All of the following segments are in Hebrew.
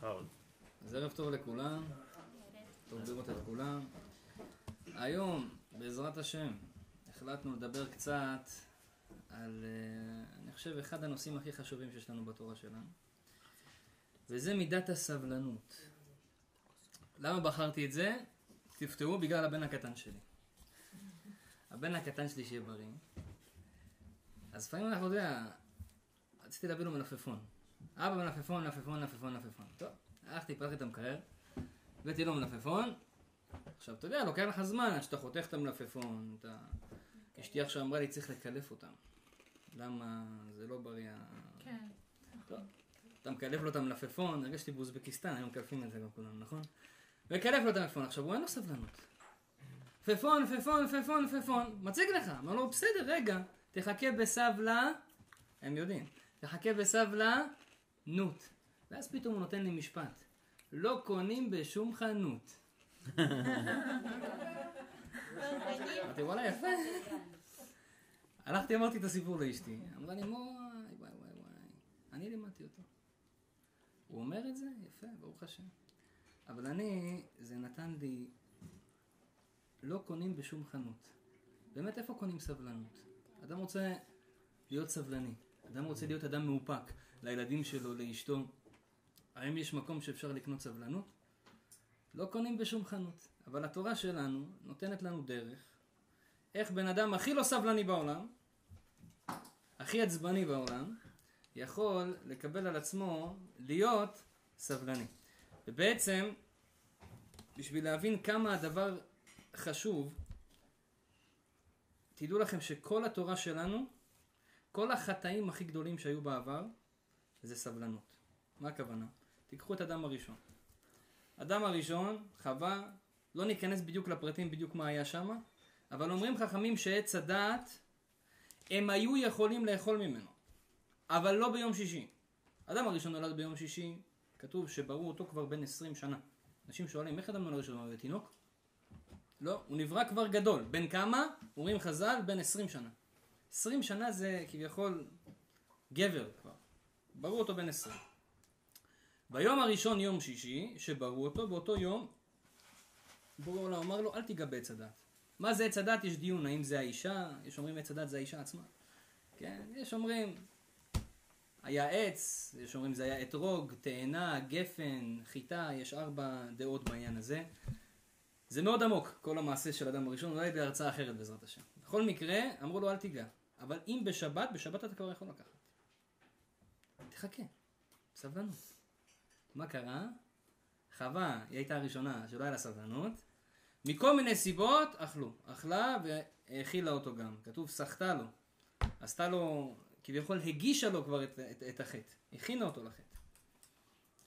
טוב. אז ערב טוב לכולם, טוב לראות את כולם. היום, בעזרת השם, החלטנו לדבר קצת על, אה, אני חושב, אחד הנושאים הכי חשובים שיש לנו בתורה שלנו, וזה מידת הסבלנות. למה בחרתי את זה? תפתרו בגלל הבן הקטן שלי. הבן הקטן שלי שיהיה בריא. אז לפעמים אנחנו, יודע, רציתי להביא לו מלפפון. אבא מלפפון, מלפפון, מלפפון, מלפפון. טוב, הלכתי, פתחתי את המקרר, הבאתי לו מלפפון. עכשיו, אתה יודע, לוקח לך זמן עד שאתה חותך את המלפפון, אתה... אשתי עכשיו אמרה לי, צריך לקלף אותם. למה זה לא בריא? כן. טוב, אתה מקלף לו את המלפפון, הרגשתי באוזבקיסטן, היום מקלפים את זה גם כולם, נכון? מקלף לו את המלפפון, עכשיו הוא אין לו סבלנות. פפון, פפון, פפון, פפון, מציג לך, אמר לו, בסדר, רגע, תחכה בסבלה, הם יודעים, תחכה בסבלה, נוט. ואז פתאום הוא נותן לי משפט, לא קונים בשום חנות. אמרתי, וואלה, יפה. הלכתי, אמרתי את הסיפור לאשתי. אמרה לי, וואי, וואי, וואי, וואי. אני לימדתי אותו. הוא אומר את זה? יפה, ברוך השם. אבל אני, זה נתן לי, לא קונים בשום חנות. באמת, איפה קונים סבלנות? אדם רוצה להיות סבלני. אדם רוצה להיות אדם מאופק. לילדים שלו, לאשתו. האם יש מקום שאפשר לקנות סבלנות? לא קונים בשום חנות. אבל התורה שלנו נותנת לנו דרך איך בן אדם הכי לא סבלני בעולם, הכי עצבני בעולם, יכול לקבל על עצמו להיות סבלני. ובעצם, בשביל להבין כמה הדבר חשוב, תדעו לכם שכל התורה שלנו, כל החטאים הכי גדולים שהיו בעבר, זה סבלנות. מה הכוונה? תיקחו את אדם הראשון. אדם הראשון, חווה, לא ניכנס בדיוק לפרטים בדיוק מה היה שם, אבל אומרים חכמים שעץ הדעת, הם היו יכולים לאכול ממנו, אבל לא ביום שישי. אדם הראשון נולד ביום שישי, כתוב שבראו אותו כבר בן 20 שנה. אנשים שואלים, איך אדם נולד ראשון בתינוק? לא, הוא נברא כבר גדול. בן כמה? אומרים חז"ל, בן 20 שנה. 20 שנה זה כביכול גבר כבר. בראו אותו בן 20. ביום הראשון, יום שישי, שבראו אותו, באותו יום, בורא עולם אמר לו, אל תיגע בעץ הדת. מה זה עץ הדת? יש דיון, האם זה האישה, יש אומרים עץ הדת זה האישה עצמה. כן, יש אומרים, היה עץ, יש אומרים זה היה אתרוג, תאנה, גפן, חיטה, יש ארבע דעות בעניין הזה. זה מאוד עמוק, כל המעשה של אדם הראשון, אולי בהרצאה אחרת בעזרת השם. בכל מקרה, אמרו לו אל תיגע. אבל אם בשבת, בשבת אתה כבר יכול לקחת. תחכה, סבלנות. מה קרה? חווה, היא הייתה הראשונה שלא היה לה סבלנות. מכל מיני סיבות אכלו. אכלה והאכילה אותו גם. כתוב סחטה לו. עשתה לו, כביכול הגישה לו כבר את, את, את החטא. הכינה אותו לחטא.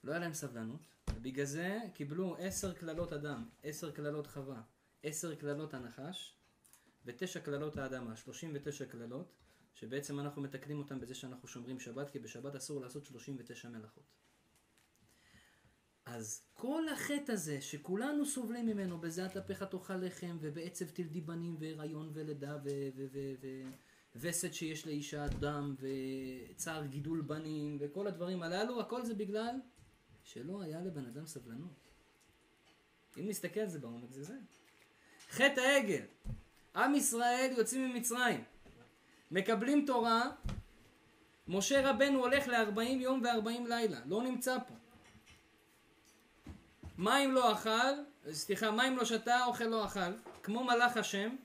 לא היה להם סבלנות, ובגלל זה קיבלו עשר קללות אדם, עשר קללות חווה, עשר קללות הנחש, ותשע קללות האדמה, שלושים ותשע קללות, שבעצם אנחנו מתקנים אותם בזה שאנחנו שומרים שבת, כי בשבת אסור לעשות שלושים ותשע מלאכות. אז כל החטא הזה שכולנו סובלים ממנו, בזיעת אפיך תאכל לחם, ובעצב תלדי בנים, והיריון ולידה, ווסת שיש לאישה דם, וצער גידול בנים, וכל הדברים הללו, הכל זה בגלל שלא היה לבן אדם סבלנות. אם נסתכל על זה בעומק, זה זה. חטא העגל. עם ישראל יוצאים ממצרים, מקבלים תורה, משה רבנו הולך ל-40 יום ו-40 לילה, לא נמצא פה. מים לא אכל, סליחה, מים לא שתה, אוכל לא אכל, כמו מלאך השם,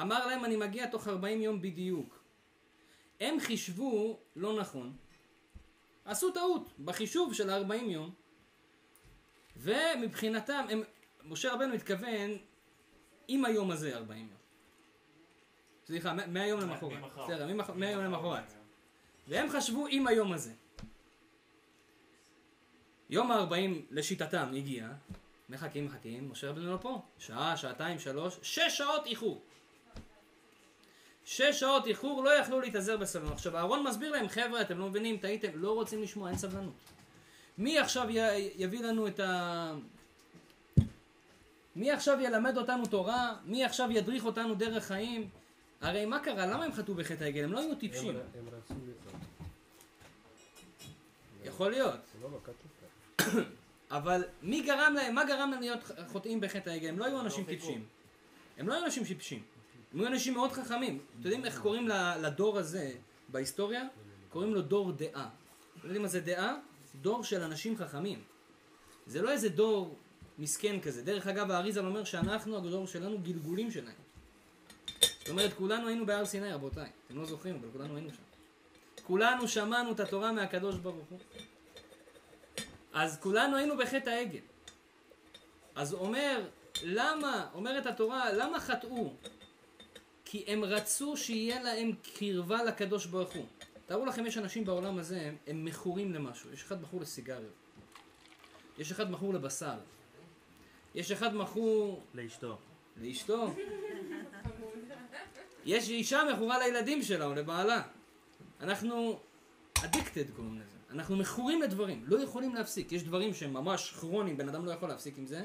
אמר להם אני מגיע תוך 40 יום בדיוק. הם חישבו לא נכון, עשו טעות בחישוב של 40 יום, ומבחינתם, הם, משה רבנו התכוון עם היום הזה 40 יום. סליחה, מהיום למחרת. בסדר, מהיום למחרת. והם חשבו עם היום הזה. יום ה-40 לשיטתם הגיע, מחכים מחכים, משה רבנו לא פה. שעה, שעתיים, שלוש, שש שעות איחור. שש שעות איחור לא יכלו להתאזר בסבלנות. עכשיו אהרון מסביר להם, חבר'ה, אתם לא מבינים, טעיתם, לא רוצים לשמוע, אין סבלנות. מי עכשיו י- יביא לנו את ה... מי עכשיו ילמד אותנו תורה? מי עכשיו ידריך אותנו דרך חיים? הרי מה קרה? למה הם חטאו בחטא העגל? הם לא היו טיפשים. הם רצו לטעות. יכול להיות. לא, לא. אבל מי גרם להם, מה גרם להם להיות חוטאים בחטא העגל? הם לא היו אנשים טיפשים. הם לא היו אנשים טיפשים. הם היו אנשים מאוד חכמים. אתם יודעים איך קוראים לדור הזה בהיסטוריה? קוראים לו דור דעה. אתם יודעים מה זה דעה? דור של אנשים חכמים. זה לא איזה דור מסכן כזה. דרך אגב, האריזל אומר שאנחנו, הדור שלנו, גלגולים שלהם. זאת אומרת, כולנו היינו בהר סיני, רבותיי. אתם לא זוכרים, אבל כולנו היינו שם. כולנו שמענו את התורה מהקדוש ברוך הוא. אז כולנו היינו בחטא העגל. אז אומר, למה, אומרת התורה, למה חטאו? כי הם רצו שיהיה להם קרבה לקדוש ברוך הוא. תארו לכם, יש אנשים בעולם הזה, הם, הם מכורים למשהו. יש אחד מכור לסיגריות. יש אחד מכור לבשר. יש אחד מכור לאשתו. לאשתו. יש אישה מכורה לילדים שלה או לבעלה. אנחנו addicted קוראים לזה. אנחנו מכורים לדברים, לא יכולים להפסיק. יש דברים שהם ממש כרוניים, בן אדם לא יכול להפסיק עם זה.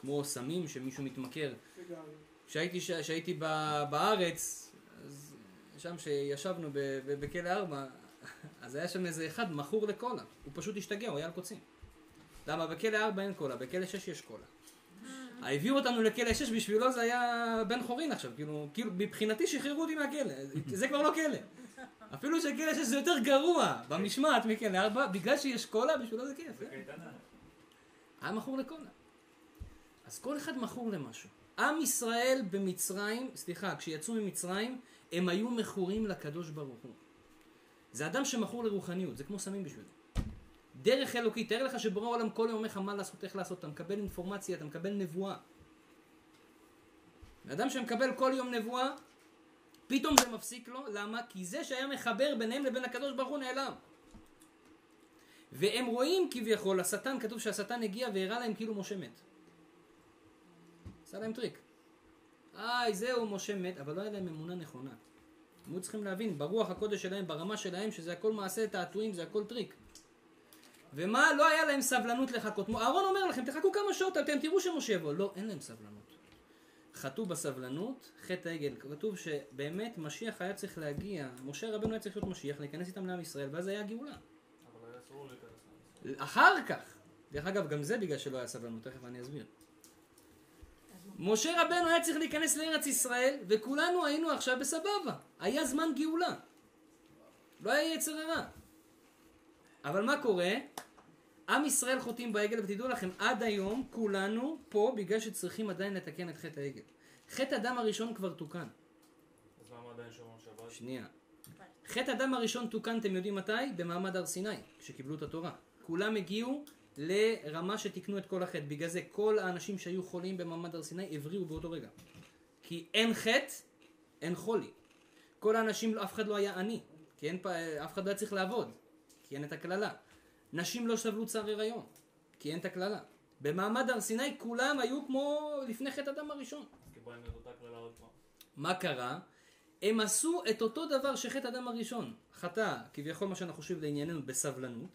כמו סמים שמישהו מתמכר. כשהייתי, כשהייתי ב- בארץ, אז שם שישבנו בכלא 4, אז היה שם איזה אחד מכור לקולה. הוא פשוט השתגע, הוא היה על קוצים. למה? בכלא 4 אין קולה, בכלא 6 יש קולה. הביאו אותנו לכלא 6, בשבילו זה היה בן חורין עכשיו, כאילו, כאילו מבחינתי שחררו אותי מהכלא, זה כבר לא כלא. אפילו שכלא 6 זה יותר גרוע במשמעת מכלא 4, בגלל שיש קולה, בשבילו זה כיף. אה? היה מכור לקולה. אז כל אחד מכור למשהו. עם ישראל במצרים, סליחה, כשיצאו ממצרים, הם היו מכורים לקדוש ברוך הוא. זה אדם שמכור לרוחניות, זה כמו סמים בשבילו. דרך אלוקית, תאר לך שבורא העולם כל יום אומר לך מה לעשות, איך לעשות, אתה מקבל אינפורמציה, אתה מקבל נבואה. אדם שמקבל כל יום נבואה, פתאום זה מפסיק לו, למה? כי זה שהיה מחבר ביניהם לבין הקדוש ברוך הוא נעלם. והם רואים כביכול, השטן, כתוב שהשטן הגיע והראה להם כאילו משה מת. עשה להם טריק. איי, זהו, משה מת, אבל לא היה להם אמונה נכונה. הם היו צריכים להבין, ברוח הקודש שלהם, ברמה שלהם, שזה הכל מעשה תעתועים, זה הכל טריק. ומה, לא היה להם סבלנות לחכות. אהרון אומר לכם, תחכו כמה שעות, אתם תראו שמשה יבוא. לא, אין להם סבלנות. חטאו בסבלנות, חטא העגל. כתוב שבאמת משיח היה צריך להגיע, משה רבנו היה צריך להיות משיח, להיכנס איתם לעם ישראל, ואז היה גאולה. אבל היה אסור להיכנס אחר כך. דרך אגב, גם זה בגלל שלא היה סבלנות, תכף אני אסביר. משה רבנו היה צריך להיכנס לארץ ישראל, וכולנו היינו עכשיו בסבבה. היה זמן גאולה. לא היה יצר הרע. אבל מה קורה? עם ישראל חוטאים בעגל, ותדעו לכם, עד היום כולנו פה בגלל שצריכים עדיין לתקן את חטא העגל. חטא הדם הראשון כבר תוקן. אז למה עדיין שומרים שבת? שנייה. חטא הדם הראשון תוקן, אתם יודעים מתי? במעמד הר סיני, כשקיבלו את התורה. כולם הגיעו לרמה שתיקנו את כל החטא. בגלל זה כל האנשים שהיו חולים במעמד הר סיני הבריאו באותו רגע. כי אין חטא, אין חולי. כל האנשים, אף אחד לא היה עני. כי אין, אף אחד לא היה צריך לעבוד. כי אין את הקללה. נשים לא סבלו צער הריון. כי אין את הקללה. במעמד הר סיני כולם היו כמו לפני חטא הדם הראשון. מה קרה? הם עשו את אותו דבר שחטא אדם הראשון. חטא, כביכול מה שאנחנו חושבים לענייננו, בסבלנות,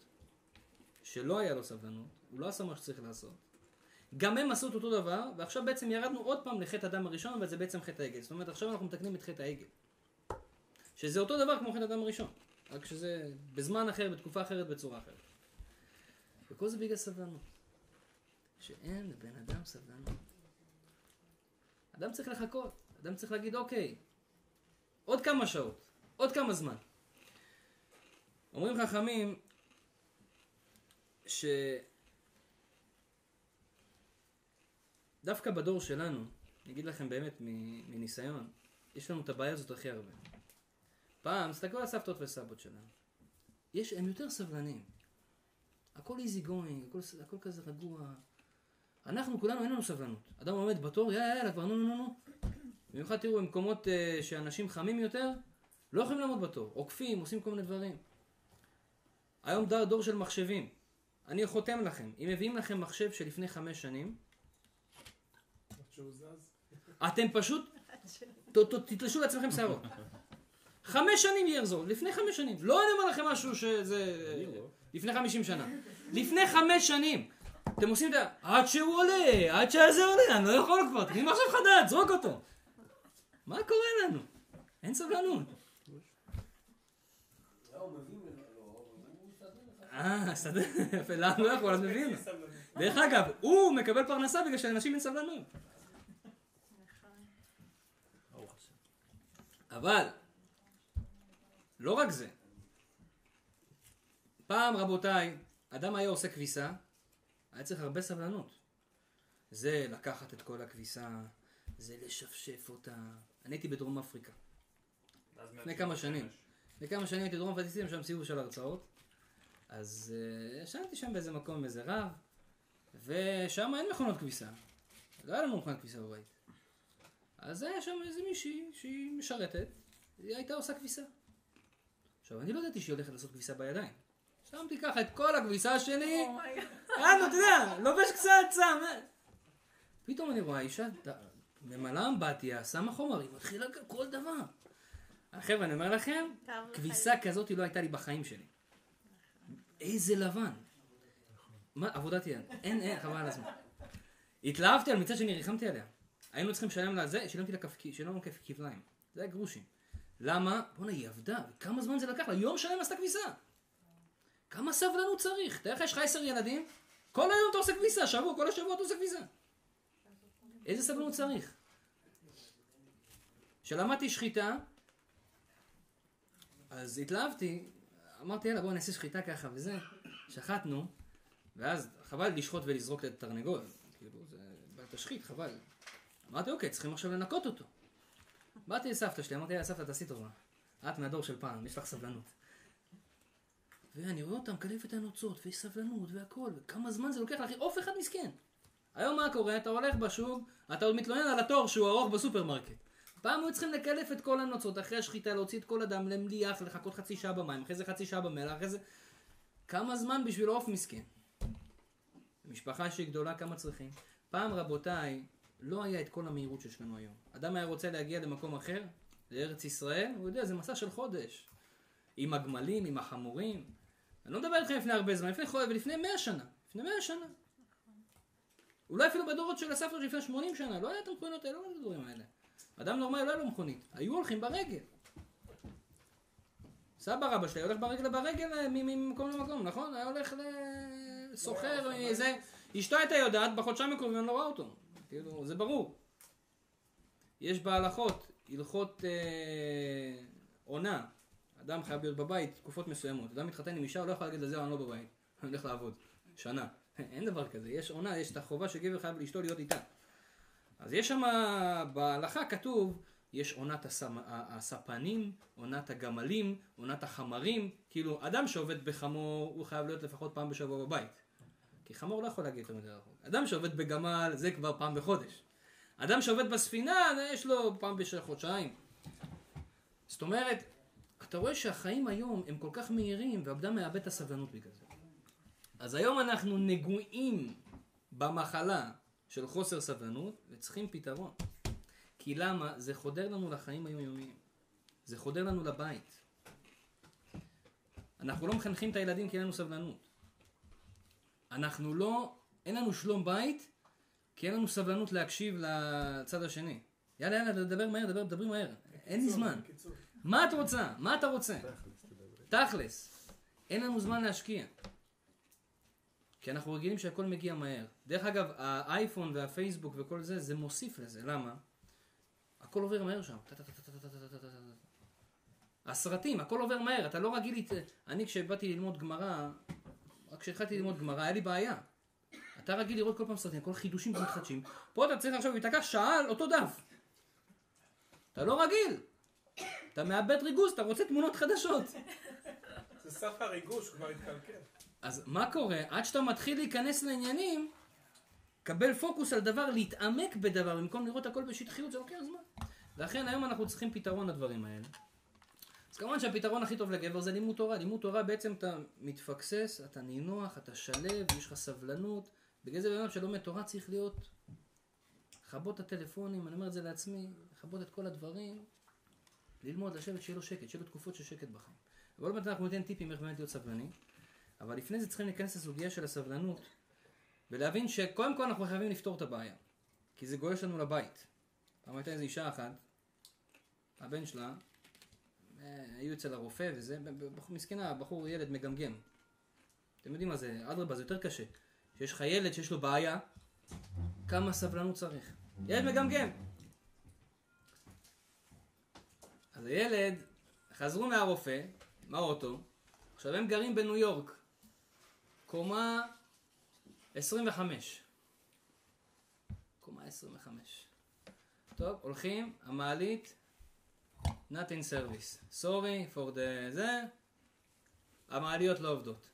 שלא היה לו סבלנות, הוא לא עשה מה שצריך לעשות. גם הם עשו את אותו דבר, ועכשיו בעצם ירדנו עוד פעם לחטא אדם הראשון, אבל זה בעצם חטא העגל. זאת אומרת, עכשיו אנחנו מתקנים את חטא העגל. שזה אותו דבר כמו חטא אדם הראשון, רק שזה בזמן אחר, בתקופה אחרת, בצורה אחרת. וכל זה בגלל סבלנות. שאין לבן אדם סבלנות. אדם צריך לחכות, אדם צריך להגיד אוקיי, עוד כמה שעות, עוד כמה זמן. אומרים חכמים שדווקא בדור שלנו, אני אגיד לכם באמת מניסיון, יש לנו את הבעיה הזאת הכי הרבה. פעם, תסתכלו על הסבתות וסבות שלנו. יש, הם יותר סבלנים. הכל איזי גוינג, הכל, הכל כזה רגוע. אנחנו כולנו אין לנו סבלנות. אדם עומד בתור, יאללה יאללה כבר נו נו נו נו. במיוחד תראו במקומות uh, שאנשים חמים יותר, לא יכולים לעמוד בתור, עוקפים, עושים כל מיני דברים. היום דור, דור של מחשבים. אני חותם לכם, אם מביאים לכם מחשב שלפני חמש שנים. אתם פשוט ת- ת- תתלשו לעצמכם שערות. חמש שנים יחזור, לפני חמש שנים. לא אני אומר לכם משהו שזה... לפני חמישים שנה. לפני חמש שנים. אתם עושים את ה... עד שהוא עולה, עד שזה עולה, אני לא יכול כבר, תקני מחשב חדש, זרוק אותו. מה קורה לנו? אין סבלנות. אה, השדה, ולעם לא יכול, אז לו. דרך אגב, הוא מקבל פרנסה בגלל שלאנשים אין סבלנות. אבל, לא רק זה. פעם, רבותיי, אדם היה עושה כביסה, היה צריך הרבה סבלנות. זה לקחת את כל הכביסה, זה לשפשף אותה. אני הייתי בדרום אפריקה. לפני כמה. שנים. לפני כמה שנים הייתי בדרום עשיתי שם סיבוב של הרצאות. אז uh, ישנתי שם באיזה מקום איזה רב, ושם אין מכונות כביסה. לא היה לנו מכונת כביסה בבית. אז היה שם איזה מישהי שהיא משרתת, היא הייתה עושה כביסה. עכשיו, אני לא ידעתי שהיא הולכת לעשות כביסה בידיים. שמתי ככה את כל הכביסה שלי, יאללה, אתה יודע, לובש קצת, שם. פתאום אני רואה אישה ממלאה אמבטיה, שמה חומרים, מתחילה כל דבר. חבר'ה, אני אומר לכם, כביסה כזאת לא הייתה לי בחיים שלי. איזה לבן. מה, עבודת יד. אין, אין, חבל על הזמן. התלהבתי על מצד שני, ריחמתי עליה. היינו צריכים לשלם לה זה, שילמתי לה כפליים. זה היה גרושים. למה? בואנה, היא עבדה, וכמה זמן זה לקח לה? יום שלם עשתה כביסה. כמה סבלנות צריך? תאר לך, יש לך עשר ילדים, כל היום אתה עושה כביסה, שבוע, כל השבוע אתה עושה כביסה. איזה סבלנות צריך? כשלמדתי שחיטה, אז התלהבתי, אמרתי יאללה בוא נעשה שחיטה ככה וזה, שחטנו, ואז חבל לשחוט ולזרוק את התרנגול, כאילו זה תשחית, חבל. אמרתי אוקיי, צריכים עכשיו לנקות אותו. באתי לסבתא שלי, אמרתי לה סבתא תעשי טובה, את מהדור של פעם, יש לך סבלנות. ואני רואה אותה מקלף את הנוצות, ויש סבלנות והכל, וכמה זמן זה לוקח להכין עוף אחד מסכן. היום מה קורה? אתה הולך בשוק, אתה עוד מתלונן על התור שהוא ארוך בסופרמרקט. פעם היו צריכים לקלף את כל הנוצות, אחרי השחיטה להוציא את כל הדם למליח, לחכות חצי שעה במים, אחרי זה חצי שעה במלח, אחרי זה... כמה זמן בשביל עוף מסכן? משפחה שהיא גדולה, כמה צריכים? פעם רבותיי, לא היה את כל המהירות שיש לנו היום. אדם היה רוצה להגיע למקום אחר, לארץ ישראל, הוא יודע, זה מסע של חודש. עם הגמלים, עם החמורים. אני לא מדבר איתכם לפני הרבה זמן, לפני חודש, ולפני מאה שנה. לפני מאה שנה. אולי אפילו בדורות של הסבתא שלפני 80 שנה, לא היה את המכוניות האלה, לא היה את הדברים האלה. אדם נורמלי לא היה לו מכונית, היו הולכים ברגל. סבא רבא שלי הולך ברגל ברגל אה, ממקום למקום, נכון? היה הולך לסוחר, זה... אשתו הייתה יודעת, בחודשיים הקרובים אני לא רואה אותו. כאילו, זה ברור. יש בהלכות, הלכות אה, עונה. אדם חייב להיות בבית תקופות מסוימות. אדם מתחתן עם אישה, הוא לא יכול להגיד לזה, אני לא בבית. אני הולך לעבוד. שנה. אין דבר כזה. יש עונה, יש את החובה שגבר חייב לאשתו להיות איתה. אז יש שם, בהלכה כתוב, יש עונת. הספנים, עונת הגמלים, עונת החמרים. כאילו, אדם שעובד בחמור, הוא חייב להיות לפחות פעם בשבוע בבית. כי חמור לא יכול להגיע יותר מדי רחוק. אדם שעובד בגמל, זה כבר פעם בחודש. אדם שעובד בספינה, יש לו פעם בחודשיים. זאת אומרת, אתה רואה שהחיים היום הם כל כך מהירים, והאדם מאבד את הסבלנות בגלל זה. אז היום אנחנו נגועים במחלה של חוסר סבלנות, וצריכים פתרון. כי למה? זה חודר לנו לחיים היומיומיים. זה חודר לנו לבית. אנחנו לא מחנכים את הילדים כי אין לנו סבלנות. אנחנו לא, אין לנו שלום בית, כי אין לנו סבלנות להקשיב לצד השני. יאללה יאללה, דבר מהר, דבר, דברי מהר. אין לי זמן. מה את רוצה? מה אתה רוצה? תכלס. אין לנו זמן להשקיע. כי אנחנו רגילים שהכל מגיע מהר. דרך אגב, האייפון והפייסבוק וכל זה, זה מוסיף לזה. למה? הכל עובר מהר שם. הסרטים, הכל עובר מהר. אתה לא רגיל... אני כשבאתי ללמוד גמרא, רק כשהתחלתי ללמוד גמרא, היה לי בעיה. אתה רגיל לראות כל פעם סרטים, כל חידושים מתחדשים. פה אתה צריך עכשיו להיתקע שעה על אותו דף. אתה לא רגיל. אתה מאבד ריגוש, אתה רוצה תמונות חדשות. זה סף הריגוש, כבר התקלקל. אז מה קורה? עד שאתה מתחיל להיכנס לעניינים, קבל פוקוס על דבר, להתעמק בדבר, במקום לראות הכל בשטחיות, זה לוקח זמן. לכן היום אנחנו צריכים פתרון לדברים האלה. אז כמובן שהפתרון הכי טוב לגבר זה לימוד תורה. לימוד תורה בעצם אתה מתפקסס, אתה נינוח, אתה שלב, יש לך סבלנות. בגלל זה בן אדם שלומד תורה צריך להיות... לכבות את הטלפונים, אני אומר את זה לעצמי, לכבות את כל הדברים, ללמוד, לשבת, שיהיה לו שקט, שיהיה לו תקופות של שקט בחיים. אבל עוד מעט אנחנו ניתן טיפים איך באמת להיות סבלני. אבל לפני זה צריכים להיכנס לסוגיה של הסבלנות, ולהבין שקודם כל אנחנו חייבים לפתור את הבעיה. כי זה גולש לנו לבית. פעם הייתה איזו אישה אחת, הבן שלה, היו אצל הרופא וזה, מסכנה, הבחור ילד מגמגם. אתם יודעים מה זה, אדרבה, זה יותר קשה. כשיש לך ילד שיש לו בעיה, כמה סבלנות צריך. ילד מגמגם. אז הילד, חזרו מהרופא, מהאוטו, עכשיו הם גרים בניו יורק, קומה 25. קומה 25. טוב, הולכים, המעלית, not in service. sorry for the זה, המעליות לא עובדות.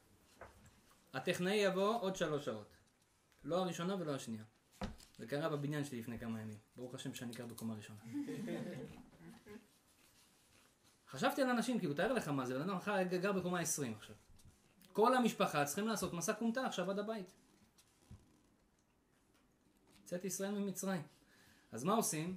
הטכנאי יבוא עוד שלוש שעות. לא הראשונה ולא השנייה. זה קרה בבניין שלי לפני כמה ימים. ברוך השם שאני גר בקומה ראשונה. חשבתי על אנשים, כאילו, תאר לך מה זה, בן אדם אחר גר בקומה 20 עכשיו. כל המשפחה צריכים לעשות מסע כומתה עכשיו עד הבית. יצאת ישראל ממצרים. אז מה עושים?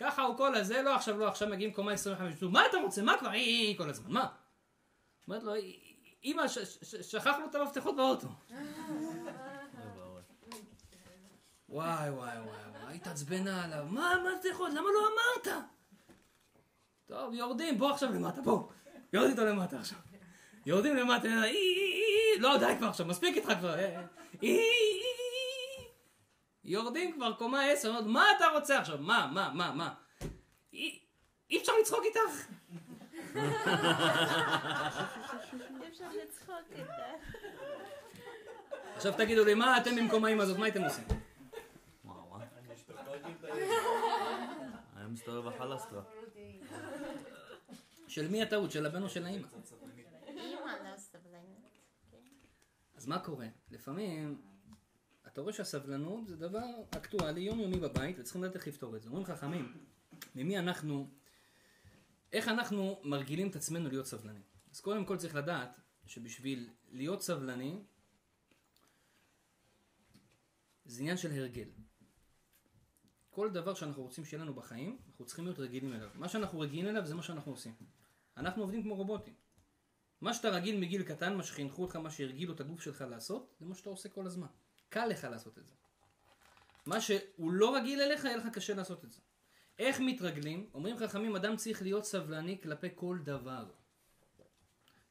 ככה הוא כל הזה, לא עכשיו, לא עכשיו, מגיעים קומה 25, מה אתה רוצה, מה כבר, אי, אי, אי, כל הזמן, מה? אומרת לו, אמא, שכחנו את המפתחות באוטו. וואי, וואי, וואי, וואי, התעצבנה עליו, מה המפתחות, למה לא אמרת? טוב, יורדים, בוא עכשיו למטה, בוא. יורד איתו למטה עכשיו. יורדים למטה, אי, אי, אי, לא, די כבר עכשיו, מספיק איתך כבר. יורדים כבר קומה עשר, אומרת, מה אתה רוצה עכשיו? מה, מה, מה, מה? אי אפשר לצחוק איתך. אי אפשר לצחוק איתך. עכשיו תגידו לי, מה אתם במקום האמא הזאת, מה הייתם עושים? וואו? אני מסתובב החלסטרה. של מי הטעות, של הבן או של האמא? קצת סבלנית. אימא לא סבלנית. אז מה קורה? לפעמים, אתה רואה שהסבלנות זה דבר אקטואלי, יומיומי בבית, וצריכים לדעת איך לפתור את זה. אומרים חכמים, ממי אנחנו, איך אנחנו מרגילים את עצמנו להיות סבלנים. אז קודם כל צריך לדעת שבשביל להיות סבלני, זה עניין של הרגל. כל דבר שאנחנו רוצים שיהיה לנו בחיים, אנחנו צריכים להיות רגילים אליו. מה שאנחנו רגילים אליו זה מה שאנחנו עושים. אנחנו עובדים כמו רובוטים. מה שאתה רגיל מגיל קטן, מה שחינכו אותך, מה שהרגילו את הגוף שלך לעשות, זה מה שאתה עושה כל הזמן. קל לך לעשות את זה. מה שהוא לא רגיל אליך, יהיה לך קשה לעשות את זה. איך מתרגלים? אומרים חכמים, אדם צריך להיות סבלני כלפי כל דבר.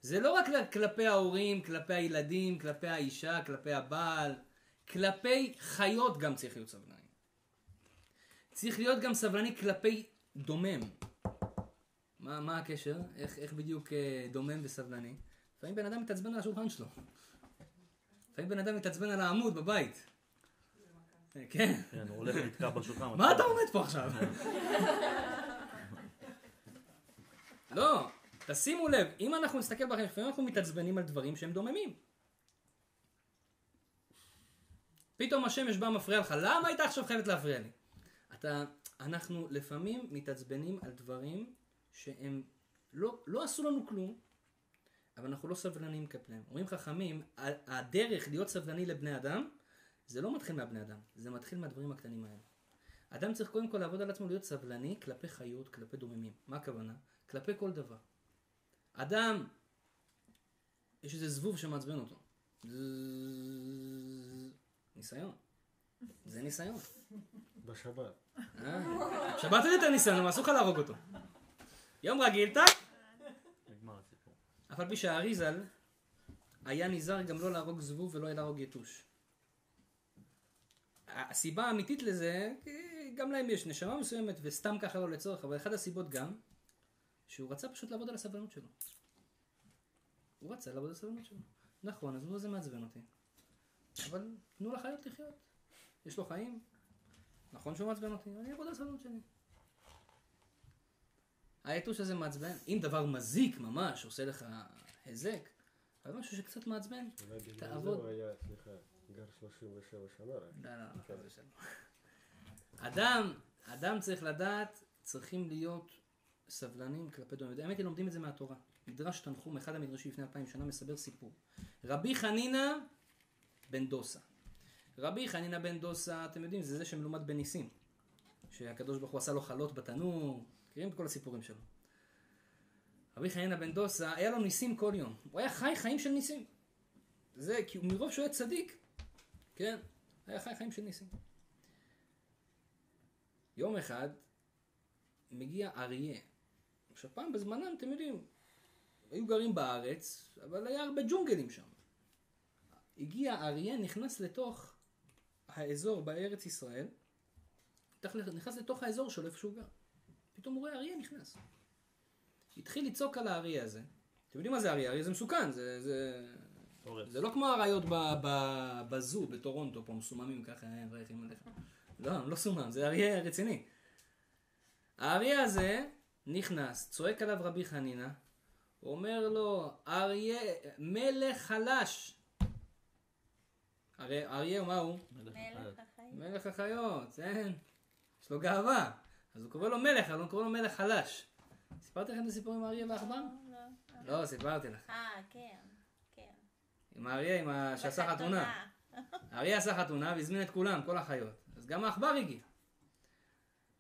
זה לא רק כלפי ההורים, כלפי הילדים, כלפי האישה, כלפי הבעל, כלפי חיות גם צריך להיות סבלני. צריך להיות גם סבלני כלפי דומם. מה, מה הקשר? איך, איך בדיוק אה, דומם וסבלני? לפעמים בן אדם מתעצבן על השולחן שלו. לפעמים בן אדם מתעצבן על העמוד בבית. אה, כן. כן, הוא הולך לתקע בשולחן. מה אתה עומד פה עכשיו? לא, תשימו לב, אם אנחנו נסתכל בחיים, לפעמים אנחנו מתעצבנים על דברים שהם דוממים. פתאום השמש באה מפריע לך, למה היית עכשיו חייבת להפריע לי? אתה, אנחנו לפעמים מתעצבנים על דברים שהם לא, לא עשו לנו כלום, אבל אנחנו לא סבלניים כלפיהם. אומרים חכמים, הדרך להיות סבלני לבני אדם, זה לא מתחיל מהבני אדם, זה מתחיל מהדברים הקטנים האלה. אדם צריך קודם כל לעבוד על עצמו להיות סבלני כלפי חיות, כלפי דוממים. מה הכוונה? כלפי כל דבר. אדם, יש איזה זבוב שמעצבן אותו. ניסיון. זה ניסיון. בשבת. אה? שבת עוד יותר ניסיון, אבל אסור לך להרוג אותו. יום רגיל, טאק. אף על פי שהאריזל היה נזהר גם לא להרוג זבוב ולא להרוג יתוש. הסיבה האמיתית לזה, גם להם יש נשמה מסוימת וסתם ככה לא לצורך, אבל אחת הסיבות גם, שהוא רצה פשוט לעבוד על הסבלנות שלו. הוא רצה לעבוד על הסבלנות שלו. נכון, אז זה מעצבן אותי. אבל תנו לחיות לחיות. יש לו חיים. נכון שהוא מעצבן אותי, אני אעבוד על הסבלנות שלי. היתוש הזה מעצבן, אם דבר מזיק ממש, עושה לך היזק, אבל משהו שקצת מעצבן, תעבוד. גר 37 שנה רק. לא, לא, לא, חס ושלום. אדם, אדם צריך לדעת, צריכים להיות סבלנים כלפי דומים. האמת היא, לומדים את זה מהתורה. מדרש תנחום, אחד המדרשים לפני אלפיים שנה, מסבר סיפור. רבי חנינא בן דוסה. רבי חנינא בן דוסה, אתם יודעים, זה זה שמלומד בניסים. שהקדוש ברוך הוא עשה לו חלות בתנור, מכירים את כל הסיפורים שלו. רבי חנינא בן דוסה, היה לו ניסים כל יום. הוא היה חי חיים של ניסים. זה, כי מרוב שהוא היה צדיק, כן, היה חי חיים של ניסים. יום אחד מגיע אריה. עכשיו פעם בזמנם, אתם יודעים, היו גרים בארץ, אבל היה הרבה ג'ונגלים שם. הגיע אריה, נכנס לתוך האזור בארץ ישראל, נכנס לתוך האזור שלו איפה שהוא גר. פתאום הוא רואה אריה נכנס. התחיל לצעוק על האריה הזה. אתם יודעים מה זה אריה? אריה זה מסוכן, זה, זה. זה לא כמו האריות ב- ב- בזו בטורונטו, פה מסוממים ככה, הם רייכים עליך. לא, הם לא סומם, זה אריה רציני. האריה הזה נכנס, צועק עליו רבי חנינא, אומר לו, אריה, מלך חלש. הרי אריה, מה הוא? מלך. החיים. מלך החיות, כן. יש לו גאווה. אז הוא קורא לו מלך, אבל הוא קורא לו מלך חלש. סיפרתי לכם את הסיפור עם האריה והעכבר? לא, לא. לא, סיפרתי לך. אה, כן, כן. עם האריה, עם ה... שעשה חתונה. האריה עשה חתונה והזמין את כולם, כל החיות. אז גם העכבר הגיע.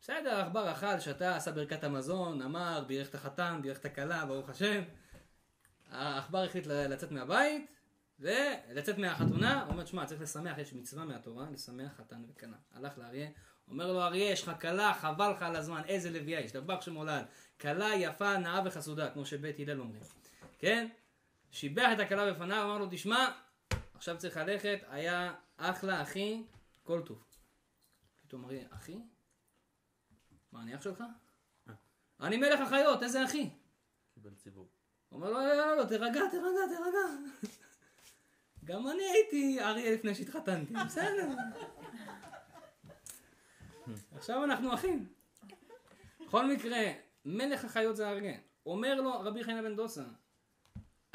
בסדר, העכבר אכל, שתה, עשה ברכת המזון, אמר, בירך את החתן, בירך את הכלה, ברוך השם. העכבר החליט לצאת מהבית, ולצאת מהחתונה, הוא אומר, שמע, צריך לשמח, יש מצווה מהתורה, לשמח חתן וכלה. הלך לאריה, אומר לו, אריה, יש לך כלה, חבל לך על הזמן, איזה לביאה, השתבח שמולד. כלה יפה, נאה וחסודה, כמו שבית הלל אומרים. כן? שיבח את הכלה בפניו, אמר לו, תשמע, עכשיו צריך ללכת, היה אחלה, אחי, כל טוב. פתאום אריה, אחי? מה, אני אח שלך? אני מלך החיות, איזה אחי? קיבל ציבור. הוא אומר לו, לא, לא, לא, תירגע, תירגע, תירגע. גם אני הייתי אריה לפני שהתחתנתי, בסדר. עכשיו אנחנו אחים. בכל מקרה, מלך החיות זה אריה. אומר לו רבי חנינא בן דוסה,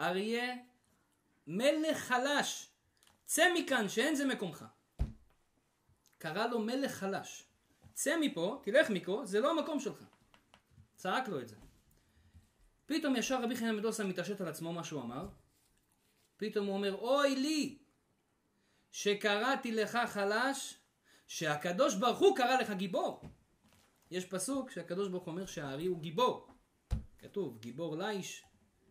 אריה, מלך חלש, צא מכאן שאין זה מקומך. קרא לו מלך חלש. צא מפה, תלך מפה, זה לא המקום שלך. צעק לו את זה. פתאום ישר רבי חנינא בן דוסה מתעשת על עצמו מה שהוא אמר. פתאום הוא אומר, אוי לי, שקראתי לך חלש, שהקדוש ברוך הוא קרא לך גיבור. יש פסוק שהקדוש ברוך הוא אומר שהאריה הוא גיבור. כתוב, גיבור ליש.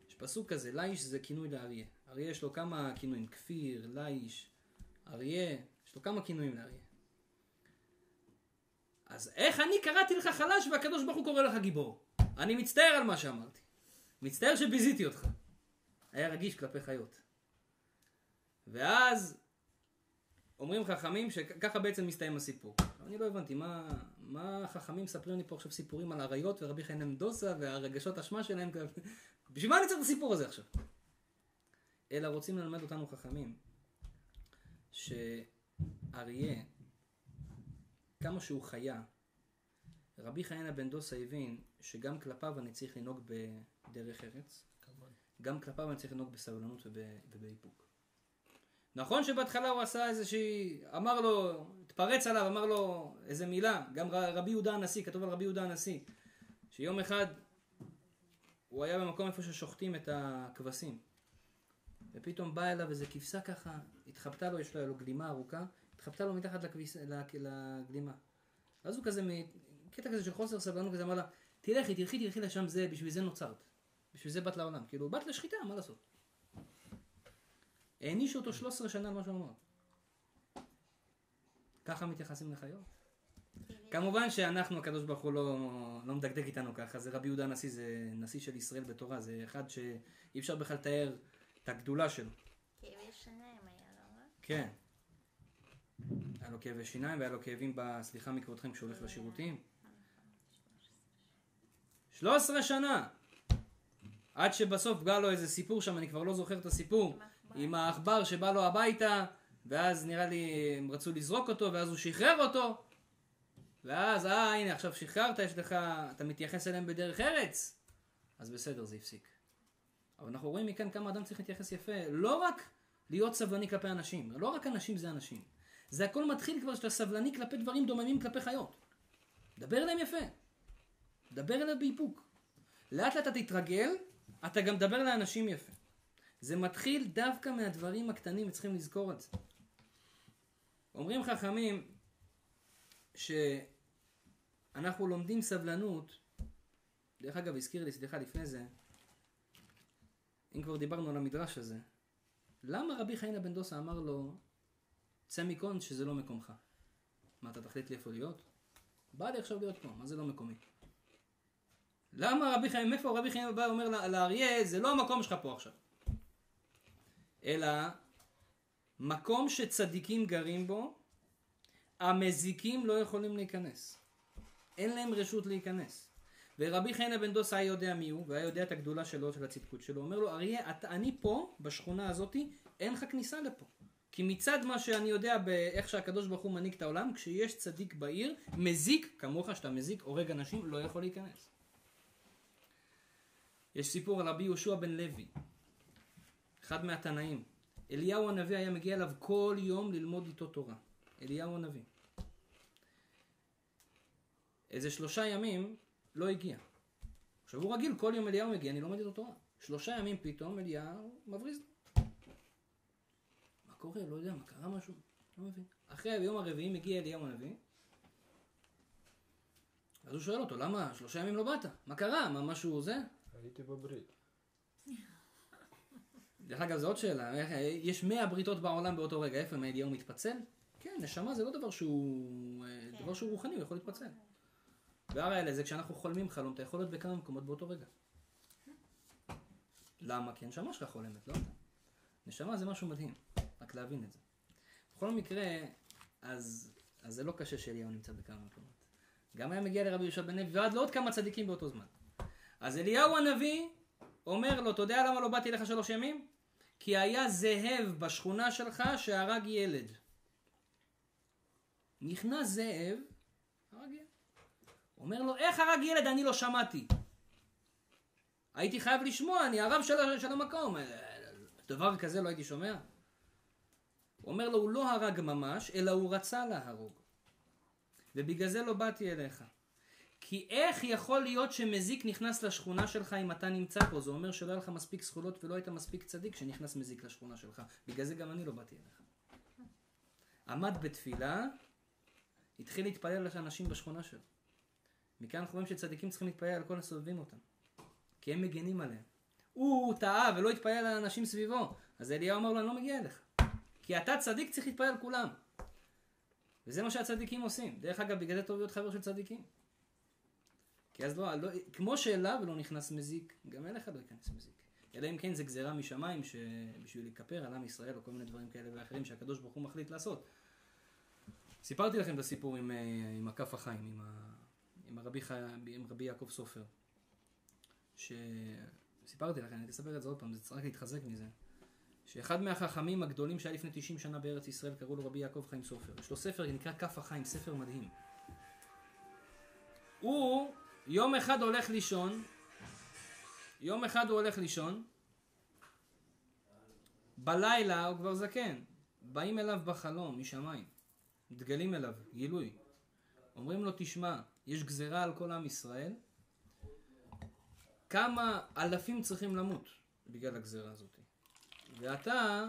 יש פסוק כזה, ליש זה כינוי לאריה. אריה יש לו כמה כינויים, כפיר, ליש, אריה, יש לו כמה כינויים לאריה. אז איך אני קראתי לך חלש והקדוש ברוך הוא קורא לך גיבור? אני מצטער על מה שאמרתי. מצטער שביזיתי אותך. היה רגיש כלפי חיות. ואז אומרים חכמים שככה בעצם מסתיים הסיפור. אני לא הבנתי, מה, מה החכמים מספרים לי פה עכשיו סיפורים על אריות ורבי חנן מנדוסה והרגשות אשמה שלהם? בשביל מה אני צריך את הסיפור הזה עכשיו? אלא רוצים ללמד אותנו חכמים שאריה, כמה שהוא חיה, רבי חנינא בן דוסה הבין שגם כלפיו אני צריך לנהוג בדרך ארץ, גם כלפיו אני צריך לנהוג בסבלנות וב, ובאיפוק. נכון שבהתחלה הוא עשה איזושהי, אמר לו, התפרץ עליו, אמר לו איזה מילה, גם רבי יהודה הנשיא, כתוב על רבי יהודה הנשיא, שיום אחד הוא היה במקום איפה ששוחטים את הכבשים, ופתאום באה אליו איזה כבשה ככה, התחבטה לו, יש לו, לו גלימה ארוכה, התחבטה לו מתחת לכביס, לגלימה. אז הוא כזה, קטע כזה של חוסר סבלנות, כזה אמר לה, תלכי, תלכי, תלכי לשם, זה, בשביל זה נוצרת. בשביל זה באת לעולם. כאילו, באת לשחיטה, מה לעשות? הענישו אותו 13 שנה על מה שהוא אמר. ככה מתייחסים לחיות? כמובן שאנחנו, הקדוש ברוך הוא לא, לא מדקדק איתנו ככה, זה רבי יהודה הנשיא, זה נשיא של ישראל בתורה, זה אחד שאי אפשר בכלל לתאר את הגדולה שלו. כאבי שיניים היה לו, אה? כן. היה לו כאבי שיניים והיה לו כאבים, ב... סליחה מכבודכם, כשהוא הולך לשירותים. 13 שנה! עד שבסוף בא לו איזה סיפור שם, אני כבר לא זוכר את הסיפור, עם העכבר שבא לו הביתה, ואז נראה לי הם רצו לזרוק אותו, ואז הוא שחרר אותו, ואז, אה, הנה, עכשיו שחררת, יש לך, אתה מתייחס אליהם בדרך ארץ, אז בסדר, זה הפסיק. אבל אנחנו רואים מכאן כמה אדם צריך להתייחס יפה, לא רק להיות סבלני כלפי אנשים, לא רק אנשים זה אנשים. זה הכל מתחיל כבר שאתה סבלני כלפי דברים דוממים כלפי חיות. דבר אליהם יפה. דבר אליהם באיפוק. לאט לאט אתה תתרגל, אתה גם מדבר לאנשים יפה. זה מתחיל דווקא מהדברים הקטנים, וצריכים לזכור את זה. אומרים חכמים שאנחנו לומדים סבלנות, דרך אגב, הזכיר לי, סליחה, לפני זה, אם כבר דיברנו על המדרש הזה, למה רבי חיינה בן דוסה אמר לו, צא מכאן שזה לא מקומך? מה, אתה תחליט לי איפה להיות? בא לי עכשיו להיות פה, מה זה לא מקומי? למה רבי חיים, מאיפה רבי חיים בא ואומר לאריה, זה לא המקום שלך פה עכשיו. אלא, מקום שצדיקים גרים בו, המזיקים לא יכולים להיכנס. אין להם רשות להיכנס. ורבי חיינה בן דוס היה יודע מי הוא, והיה יודע את הגדולה שלו, של הצדקות שלו. אומר לו, אריה, אתה, אני פה, בשכונה הזאתי, אין לך כניסה לפה. כי מצד מה שאני יודע באיך שהקדוש ברוך הוא מנהיג את העולם, כשיש צדיק בעיר, מזיק, כמוך שאתה מזיק, הורג אנשים, לא יכול להיכנס. יש סיפור על רבי יהושע בן לוי, אחד מהתנאים. אליהו הנביא היה מגיע אליו כל יום ללמוד איתו תורה. אליהו הנביא. איזה שלושה ימים לא הגיע. עכשיו הוא רגיל, כל יום אליהו מגיע, אני לומד איתו תורה. שלושה ימים פתאום אליהו מבריז. מה קורה? לא יודע, מה קרה משהו? לא מבין. אחרי היום הרביעי מגיע אליהו הנביא. אז הוא שואל אותו, למה שלושה ימים לא באת? מה קרה? מה משהו זה? הייתי בברית. דרך אגב, זו עוד שאלה, איך- יש 100 בריתות בעולם באותו רגע, איפה אם אליהו מתפצל? כן, נשמה זה לא דבר שהוא, אה, כן. דבר שהוא רוחני, הוא יכול להתפצל. והר האלה זה כשאנחנו חולמים חלום, אתה יכול להיות בכמה מקומות באותו רגע. למה? כי הנשמה שלך חולמת, לא אתה. נשמה זה משהו מדהים, רק להבין את זה. בכל מקרה, אז, אז זה לא קשה שאליהו נמצא בכמה מקומות. גם היה מגיע לרבי יהושע בן לוי, ועד לעוד כמה צדיקים באותו זמן. אז אליהו הנביא אומר לו, אתה יודע למה לא באתי אליך שלוש ימים? כי היה זאב בשכונה שלך שהרג ילד. נכנס זאב, הרג ילד. אומר לו, איך הרג ילד? אני לא שמעתי. הייתי חייב לשמוע, אני הרב של, של המקום. דבר כזה לא הייתי שומע. הוא אומר לו, הוא לא הרג ממש, אלא הוא רצה להרוג. ובגלל זה לא באתי אליך. כי איך יכול להיות שמזיק נכנס לשכונה שלך אם אתה נמצא פה? זה אומר שלא היה לך מספיק זכויות ולא היית מספיק צדיק שנכנס מזיק לשכונה שלך. בגלל זה גם אני לא באתי אליך. עמד בתפילה, התחיל להתפלל על אנשים בשכונה שלו. מכאן אנחנו רואים שצדיקים צריכים להתפלל על כל הסובבים אותם. כי הם מגנים עליהם. הוא טעה ולא התפלל על האנשים סביבו. אז אליהו אמר לו, אני לא מגיע אליך. כי אתה צדיק צריך להתפלל על כולם. וזה מה שהצדיקים עושים. דרך אגב, בגלל זה טוב להיות חבר של צדיקים. כי אז לא, לא כמו שאליו לא נכנס מזיק, גם אליך לא ייכנס מזיק. אלא אם כן זה גזירה משמיים שבשביל לכפר על עם ישראל או כל מיני דברים כאלה ואחרים שהקדוש ברוך הוא מחליט לעשות. סיפרתי לכם את הסיפור עם, אה, עם הכף החיים, עם, ה, עם, הרבי, חי, עם רבי יעקב סופר. שסיפרתי לכם, אני אספר את זה עוד פעם, זה צריך להתחזק מזה. שאחד מהחכמים הגדולים שהיה לפני 90 שנה בארץ ישראל, קראו לו רבי יעקב חיים סופר. יש לו ספר נקרא כף החיים, ספר מדהים. הוא יום אחד הולך לישון, יום אחד הוא הולך לישון, בלילה הוא כבר זקן, באים אליו בחלום משמיים, מתגלים אליו, גילוי. אומרים לו, תשמע, יש גזירה על כל עם ישראל, כמה אלפים צריכים למות בגלל הגזירה הזאת. ואתה,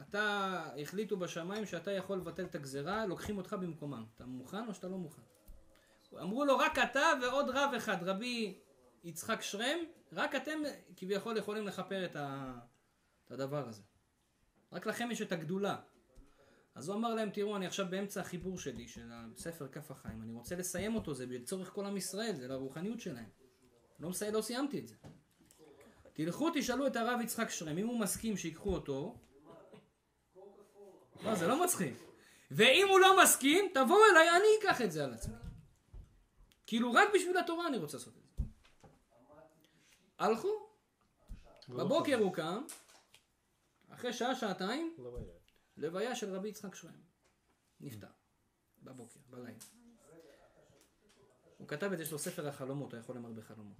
אתה, החליטו בשמיים שאתה יכול לבטל את הגזירה, לוקחים אותך במקומם. אתה מוכן או שאתה לא מוכן? אמרו לו, רק אתה ועוד רב אחד, רבי יצחק שרם, רק אתם כביכול יכולים לכפר את, ה... את הדבר הזה. רק לכם יש את הגדולה. אז הוא אמר להם, תראו, אני עכשיו באמצע החיבור שלי, של הספר כף החיים, אני רוצה לסיים אותו, זה לצורך כל עם ישראל, זה לרוחניות שלהם. לא, מסי... לא סיימתי את זה. תלכו תשאלו את הרב יצחק שרם, אם הוא מסכים שיקחו אותו, לא, זה לא מצחיק. ואם הוא לא מסכים, תבואו אליי, אני אקח את זה על עצמי. כאילו רק בשביל התורה אני רוצה לעשות את זה. הלכו, בבוקר הוא קם, אחרי שעה, שעתיים, לא. לוויה של רבי יצחק שרם. נפטר. בבוקר, בלילה. הוא כתב את זה, יש לו ספר החלומות, הוא יכול לומר בחלומות.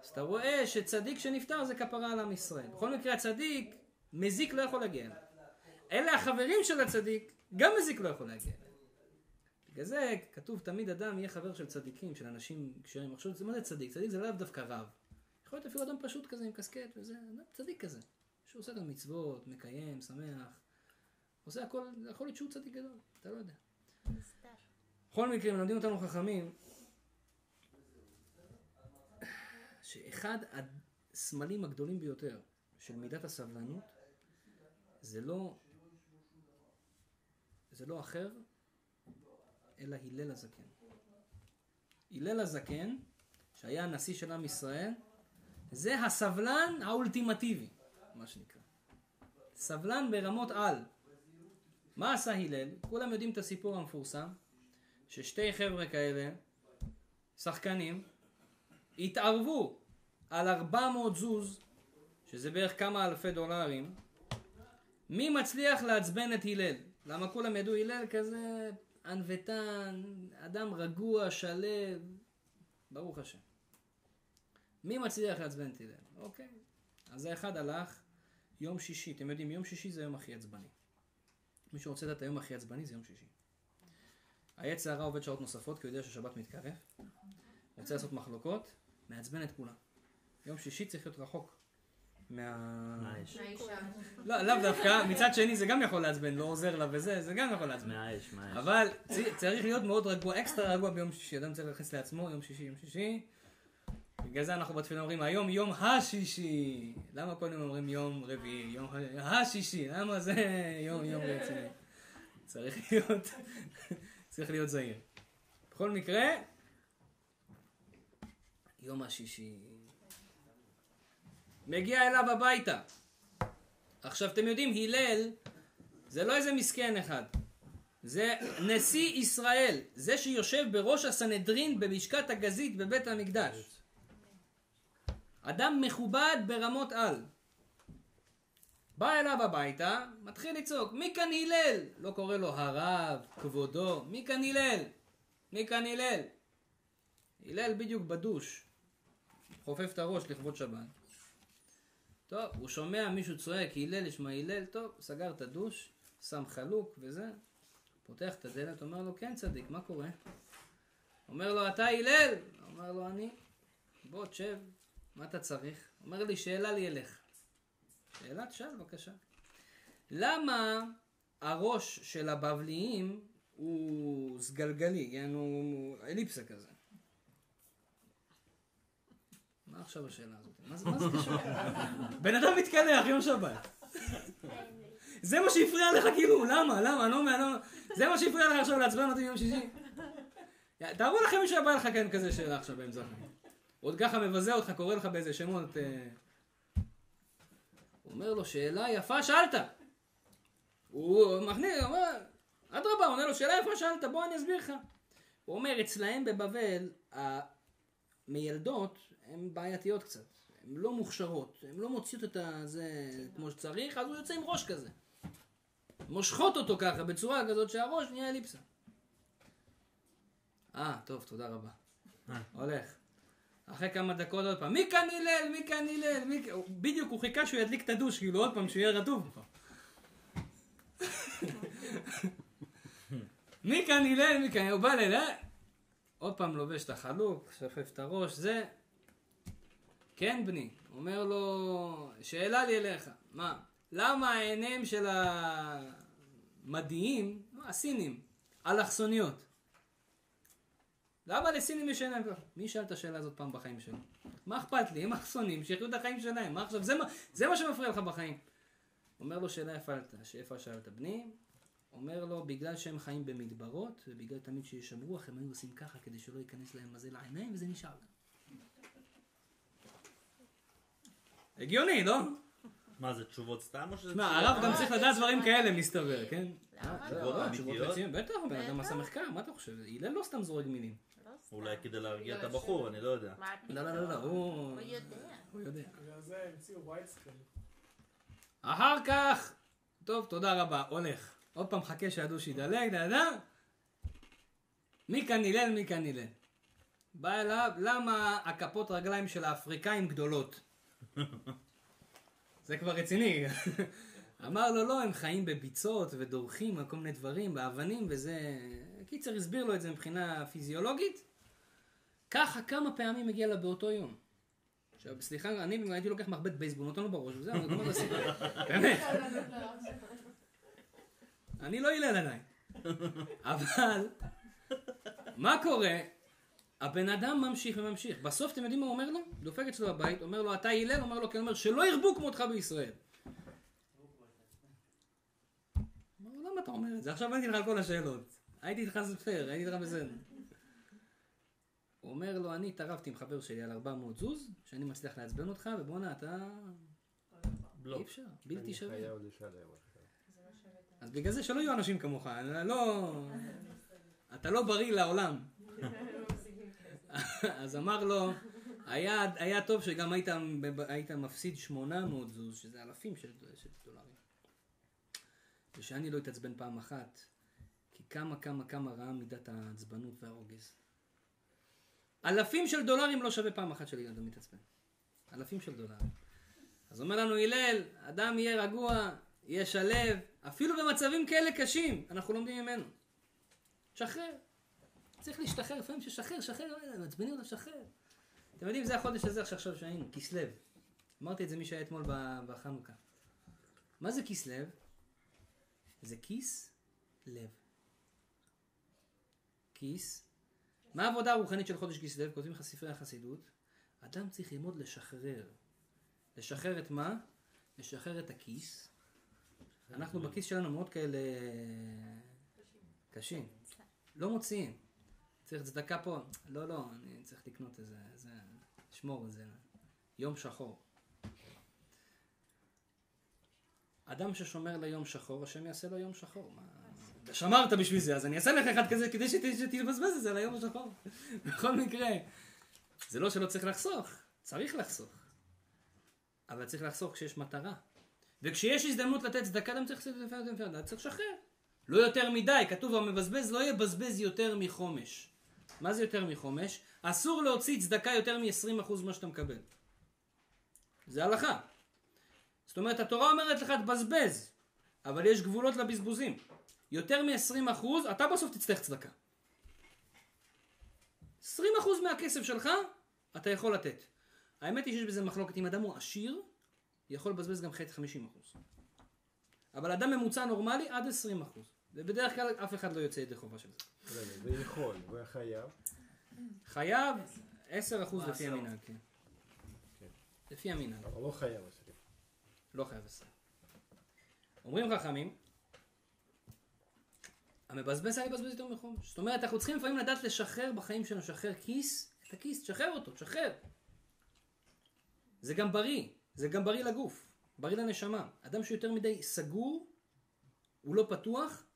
אז אתה רואה שצדיק שנפטר זה כפרה על עם ישראל. בכל מקרה הצדיק, מזיק לא יכול להגיע אליו. אלה החברים של הצדיק, גם מזיק לא יכול להגיע אליהם. בגלל זה כתוב תמיד אדם יהיה חבר של צדיקים, של אנשים כשרים. עכשיו, מה זה צדיק? צדיק זה לאו דווקא רב. יכול להיות אפילו אדם פשוט כזה עם קסקט וזה, אדם צדיק כזה. שהוא עושה גם מצוות, מקיים, שמח. עושה הכל, זה יכול להיות שהוא צדיק גדול, אתה לא יודע. בכל מקרה, מלמדים אותנו חכמים, שאחד הסמלים הגדולים ביותר של מידת הסבלנות, זה לא, זה לא אחר, אלא הלל הזקן. הלל הזקן, שהיה הנשיא של עם ישראל, זה הסבלן האולטימטיבי, מה שנקרא. סבלן ברמות על. מה עשה הלל? כולם יודעים את הסיפור המפורסם, ששתי חבר'ה כאלה, שחקנים, התערבו על 400 זוז, שזה בערך כמה אלפי דולרים, מי מצליח לעצבן את הלל? למה כולם ידעו הלל כזה ענוותן, אדם רגוע, שלו, ברוך השם. מי מצליח לעצבן את הלל? אוקיי. אז האחד הלך יום שישי, אתם יודעים, יום שישי זה היום הכי עצבני. מי שרוצה לדעת היום הכי עצבני זה יום שישי. העץ הרע עובד שעות נוספות כי הוא יודע ששבת מתקרב, רוצה לעשות מחלוקות, מעצבן את כולם. יום שישי צריך להיות רחוק מה... מהאש. מהאישה. לא, לאו דווקא, מצד שני זה גם יכול לעצבן, לא עוזר לה וזה, זה גם יכול לעצבן. מהאש, מהאש. אבל צריך להיות מאוד רגוע, אקסטרה רגוע ביום שישי, אדם צריך להכניס לעצמו יום שישי, יום שישי. בגלל זה אנחנו בתפילה אומרים היום יום השישי. למה יום אומרים יום רביעי, יום השישי? למה זה יום יום רציני? צריך להיות, צריך להיות זהיר. בכל מקרה, יום השישי. מגיע אליו הביתה. עכשיו אתם יודעים, הלל זה לא איזה מסכן אחד. זה נשיא ישראל, זה שיושב בראש הסנהדרין בלשכת הגזית בבית המקדש. אדם מכובד ברמות על. בא אליו הביתה, מתחיל לצעוק, מי כאן הלל? לא קורא לו הרב, כבודו, מי כאן הלל? מי כאן הלל? הלל בדיוק בדוש, חופף את הראש לכבוד שבת. טוב, הוא שומע מישהו צועק, הלל, ישמע הלל, טוב, סגר את הדוש, שם חלוק וזה, פותח את הדלת, אומר לו, כן צדיק, מה קורה? אומר לו, אתה הלל? אומר לו, אני. בוא, תשב, מה אתה צריך? אומר לי, שאלה לי אליך. שאלה תשאל, בבקשה. למה הראש של הבבליים הוא סגלגלי, כן? הוא אליפסה כזה? מה עכשיו השאלה הזאת? מה זה, קשור? בן אדם מתקלח יום שבת. זה מה שהפריע לך כאילו, למה, למה, אני לא לא... זה מה שהפריע לך עכשיו לעצבן אותי ביום שישי? תארו לכם מישהו הבא לך כאן כזה שאלה עכשיו באמצע החיים. עוד ככה מבזה אותך, קורא לך באיזה שמות. אה... הוא אומר לו, שאלה יפה שאלת. הוא מכניס, הוא אומר, אדרבה, עונה לו, שאלה יפה שאלת, בוא אני אסביר לך. הוא אומר, אצלהם בבבל, המיילדות הן בעייתיות קצת. הן לא מוכשרות, הן לא מוציאות את זה כמו שצריך, אז הוא יוצא עם ראש כזה. מושכות אותו ככה, בצורה כזאת שהראש נהיה אליפסה. אה, טוב, תודה רבה. הולך. אחרי כמה דקות עוד פעם, מי כאן הלל? מי כאן הלל? מי... כאן-" בדיוק, הוא חיכה שהוא ידליק את הדוש, כאילו עוד פעם, שהוא יהיה רטוב. מי כאן הלל? מי כאן? הוא בא להלל. עוד פעם לובש את החלוק, שופף את הראש, זה... כן בני, אומר לו, שאלה לי אליך, מה, למה העיניהם של המדיים, הסינים, אלכסוניות? למה לסינים יש עיניים ככה? מי שאל את השאלה הזאת פעם בחיים שלו? מה אכפת לי? הם אלכסונים, שיחיו את החיים שלהם, מה עכשיו? זה מה, זה מה שמפריע לך בחיים. אומר לו שאלה יפה, שאיפה שאלת בני? אומר לו, בגלל שהם חיים במדברות, ובגלל תמיד שיש שם רוח, הם היו עושים ככה כדי שלא ייכנס להם מזה לעיניים, וזה נשאר. הגיוני, לא? מה זה, תשובות סתם או שזה... מה, הרב גם צריך לדעת דברים כאלה, מסתבר, כן? למה תשובות לא? רציניות, בטח, בן אדם. עשה מחקר, מה אתה חושב? הלל לא סתם זורק מילים. לא. אולי כדי להרגיע את הבחור, אני לא יודע. מה לא, לא, לא, לא? הוא... הוא יודע. הוא יודע. בגלל זה המציאו וייצקל. אחר כך, טוב, תודה רבה, הולך. עוד פעם חכה שהדוש ידלג, אתה יודע? מי כאן הלל, מי כאן הלל. בא אליו, למה הכפות רגליים של האפריקאים גדולות? זה כבר רציני. אמר לו, לא, הם חיים בביצות ודורכים על כל מיני דברים, באבנים, וזה... קיצר, הסביר לו את זה מבחינה פיזיולוגית. ככה כמה פעמים הגיע לה באותו יום. עכשיו, סליחה, אני הייתי לוקח מחבט בייסבול, נותן לו בראש, וזהו, אני גומר את הסיפור. באמת. אני לא הלל עליי. אבל, מה קורה? הבן אדם ממשיך וממשיך. בסוף אתם יודעים מה הוא אומר לו? דופק אצלו בבית, אומר לו, אתה הלל? אומר לו, כן, אומר, שלא ירבו כמותך בישראל. למה אתה אומר את זה? עכשיו עניתי לך על כל השאלות. הייתי איתך פייר, הייתי איתך בסדר. הוא אומר לו, אני התערבתי עם חבר שלי על 400 זוז, שאני מצליח לעצבן אותך, ובואנה, אתה... אי בלוק. אפשר, בלתי אני שווה. אז בגלל זה שלא יהיו אנשים כמוך, לא... אתה לא בריא לעולם. אז אמר לו, היה, היה טוב שגם היית, היית מפסיד 800 זוז, שזה אלפים של, של דולרים. ושאני לא אתעצבן פעם אחת, כי כמה כמה כמה רעה מידת העצבנות והרוגז. אלפים של דולרים לא שווה פעם אחת שלי אדם מתעצבן. אלפים של דולרים. אז אומר לנו הלל, אדם יהיה רגוע, יהיה שלב, אפילו במצבים כאלה קשים, אנחנו לומדים ממנו. שחרר. צריך להשתחרר, לפעמים ששחרר, שחרר, אה, מעצבנים אותה, שחרר. אתם יודעים, זה החודש הזה עכשיו שהיינו, כסלו. אמרתי את זה מי שהיה אתמול בחנוכה. מה זה כסלו? זה כיס לב. כיס. מה העבודה הרוחנית של חודש כסלו? כותבים לך ספרי החסידות. אדם צריך ללמוד לשחרר. לשחרר את מה? לשחרר את הכיס. אנחנו בכיס שלנו מאוד כאלה קשים. לא מוציאים. צריך צדקה פה. לא, לא, אני צריך לקנות איזה, איזה, לשמור איזה יום שחור. אדם ששומר ליום שחור, השם יעשה לו יום שחור. מה... שמרת בשביל זה, אז אני אעשה לך אחד כזה כדי שת- שתבזבז את זה ליום השחור. בכל מקרה, זה לא שלא צריך לחסוך, צריך לחסוך. אבל צריך לחסוך כשיש מטרה. וכשיש הזדמנות לתת צדקה, לעשות צריך לשחרר. לא יותר מדי, כתוב המבזבז לא יבזבז יותר מחומש. מה זה יותר מחומש? אסור להוציא צדקה יותר מ-20% ממה שאתה מקבל. זה הלכה. זאת אומרת, התורה אומרת לך תבזבז, אבל יש גבולות לבזבוזים. יותר מ-20% אתה בסוף תצטרך צדקה. 20% מהכסף שלך אתה יכול לתת. האמת היא שיש בזה מחלוקת, אם אדם הוא עשיר, יכול לבזבז גם חצי 50%. אבל אדם ממוצע נורמלי עד 20%. ובדרך כלל אף אחד לא יוצא ידי חובה של זה. ויכול, וחייב. חייב 10% לפי. המנהג, כן. כן. לפי המנהג, אבל לא חייב עשרים. לא חייב 10. אומרים חכמים, המבזבז היה לבזבז יותר מחומש. זאת אומרת, אנחנו צריכים לפעמים לדעת לשחרר בחיים שלנו, לשחרר כיס, את הכיס, תשחרר אותו, תשחרר. זה גם בריא, זה גם בריא לגוף, בריא לנשמה. אדם שיותר מדי סגור, הוא לא פתוח.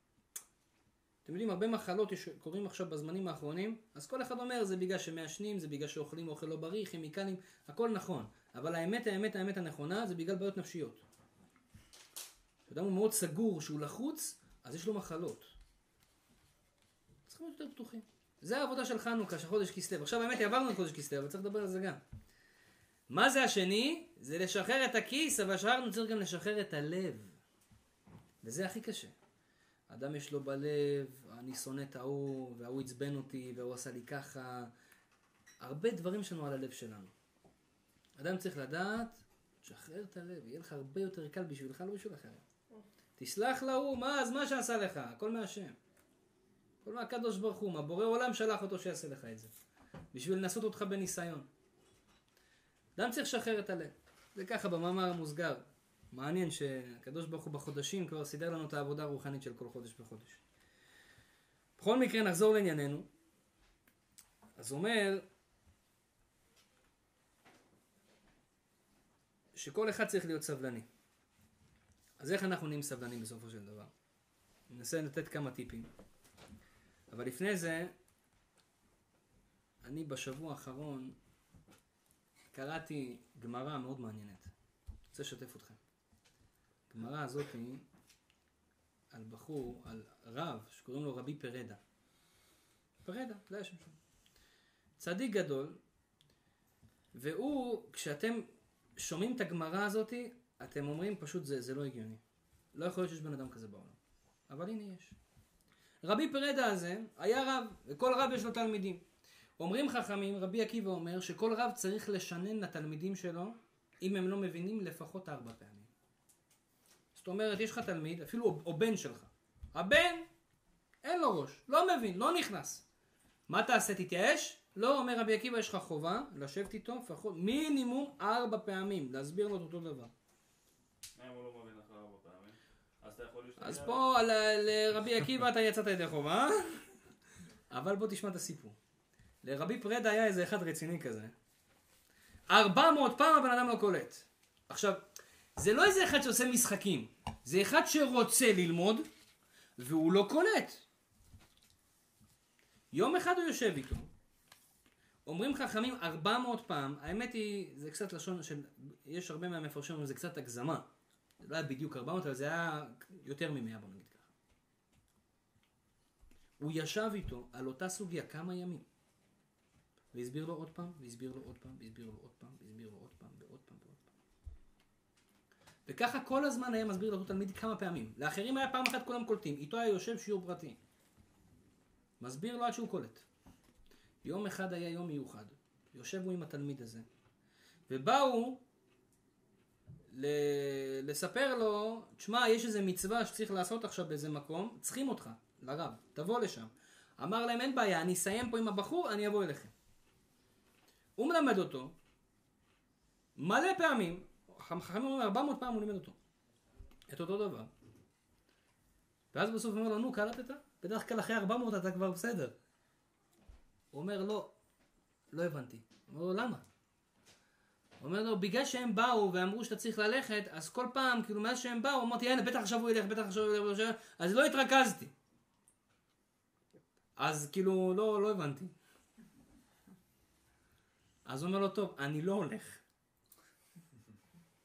אתם יודעים, הרבה מחלות קורים עכשיו בזמנים האחרונים, אז כל אחד אומר, זה בגלל שמעשנים, זה בגלל שאוכלים אוכל לא בריא, כימיקלים, הכל נכון. אבל האמת, האמת, האמת הנכונה, זה בגלל בעיות נפשיות. כשאדם הוא מאוד סגור, שהוא לחוץ, אז יש לו מחלות. צריכים להיות יותר פתוחים. זה העבודה של חנוכה, של חודש כסלו. עכשיו האמת, עברנו את חודש כסלו, אבל צריך לדבר על זה גם. מה זה השני? זה לשחרר את הכיס, אבל שחררנו צריך גם לשחרר את הלב. וזה הכי קשה. אדם יש לו בלב, אני שונא את ההוא, וההוא עצבן אותי, והוא עשה לי ככה. הרבה דברים יש לנו על הלב שלנו. אדם צריך לדעת, תשחרר את הלב, יהיה לך הרבה יותר קל בשבילך, לא בשביל אחרים. תסלח להוא, מה, אז מה שעשה לך? הכל מהשם. הכל מהקדוש ברוך הוא, מה בורא עולם שלח אותו שיעשה לך את זה. בשביל לנסות אותך בניסיון. אדם צריך לשחרר את הלב. זה ככה במאמר המוסגר. מעניין שהקדוש ברוך הוא בחודשים כבר סידר לנו את העבודה הרוחנית של כל חודש וחודש. בכל מקרה נחזור לענייננו. אז אומר שכל אחד צריך להיות סבלני. אז איך אנחנו נהיים סבלנים בסופו של דבר? ננסה לתת כמה טיפים. אבל לפני זה, אני בשבוע האחרון קראתי גמרא מאוד מעניינת. אני רוצה לשתף אתכם. הגמרא הזאת היא על בחור, על רב, שקוראים לו רבי פרדה. פרדה, זה השם שלו. צדיק גדול, והוא, כשאתם שומעים את הגמרא הזאת, אתם אומרים פשוט זה, זה לא הגיוני. לא יכול להיות שיש בן אדם כזה בעולם. אבל הנה יש. רבי פרדה הזה היה רב, וכל רב יש לו תלמידים. אומרים חכמים, רבי עקיבא אומר, שכל רב צריך לשנן לתלמידים שלו, אם הם לא מבינים, לפחות ארבע פעמים. זאת אומרת, יש לך תלמיד, אפילו או, בן שלך, הבן, אין לו ראש, לא מבין, לא נכנס. מה תעשה, תתייאש? לא, אומר רבי עקיבא, יש לך חובה לשבת איתו לפחות מינימום ארבע פעמים, להסביר לו את אותו דבר. לא? אז פה לרבי עקיבא אתה יצאת ידי חובה, אבל בוא תשמע את הסיפור. לרבי פרדה היה איזה אחד רציני כזה. 400 פעם הבן אדם לא קולט. עכשיו, זה לא איזה אחד שעושה משחקים, זה אחד שרוצה ללמוד, והוא לא קולט. יום אחד הוא יושב איתו, אומרים חכמים 400 פעם, האמת היא, זה קצת לשון של, יש הרבה מהמפרשים אומרים זה קצת הגזמה. זה לא היה בדיוק 400, אבל זה היה יותר מ-100 בוא נגיד ככה. הוא ישב איתו על אותה סוגיה כמה ימים. והסביר לו עוד פעם, והסביר לו עוד פעם, והסביר לו עוד פעם, והסביר לו עוד פעם. וככה כל הזמן היה מסביר לאותו תלמיד כמה פעמים. לאחרים היה פעם אחת כולם קולטים, איתו היה יושב שיעור פרטי. מסביר לו עד שהוא קולט. יום אחד היה יום מיוחד. יושב הוא עם התלמיד הזה. ובאו ל- לספר לו, תשמע, יש איזה מצווה שצריך לעשות עכשיו באיזה מקום, צריכים אותך, לרב, תבוא לשם. אמר להם, אין בעיה, אני אסיים פה עם הבחור, אני אבוא אליכם. הוא מלמד אותו, מלא פעמים, חכמים אומרים 400 פעם הוא לימד אותו, את אותו דבר. ואז בסוף הוא אומר לו, נו, קלטת? בדרך כלל אחרי 400 אתה כבר בסדר. הוא אומר, לא, לא הבנתי. הוא אומר לו, למה? הוא אומר לו, בגלל שהם באו ואמרו שאתה צריך ללכת, אז כל פעם, כאילו, מאז שהם באו, אמרתי, הנה, בטח עכשיו הוא ילך, בטח עכשיו הוא ילך. אז לא התרכזתי. אז כאילו, לא, לא הבנתי. אז הוא אומר לו, טוב, אני לא הולך.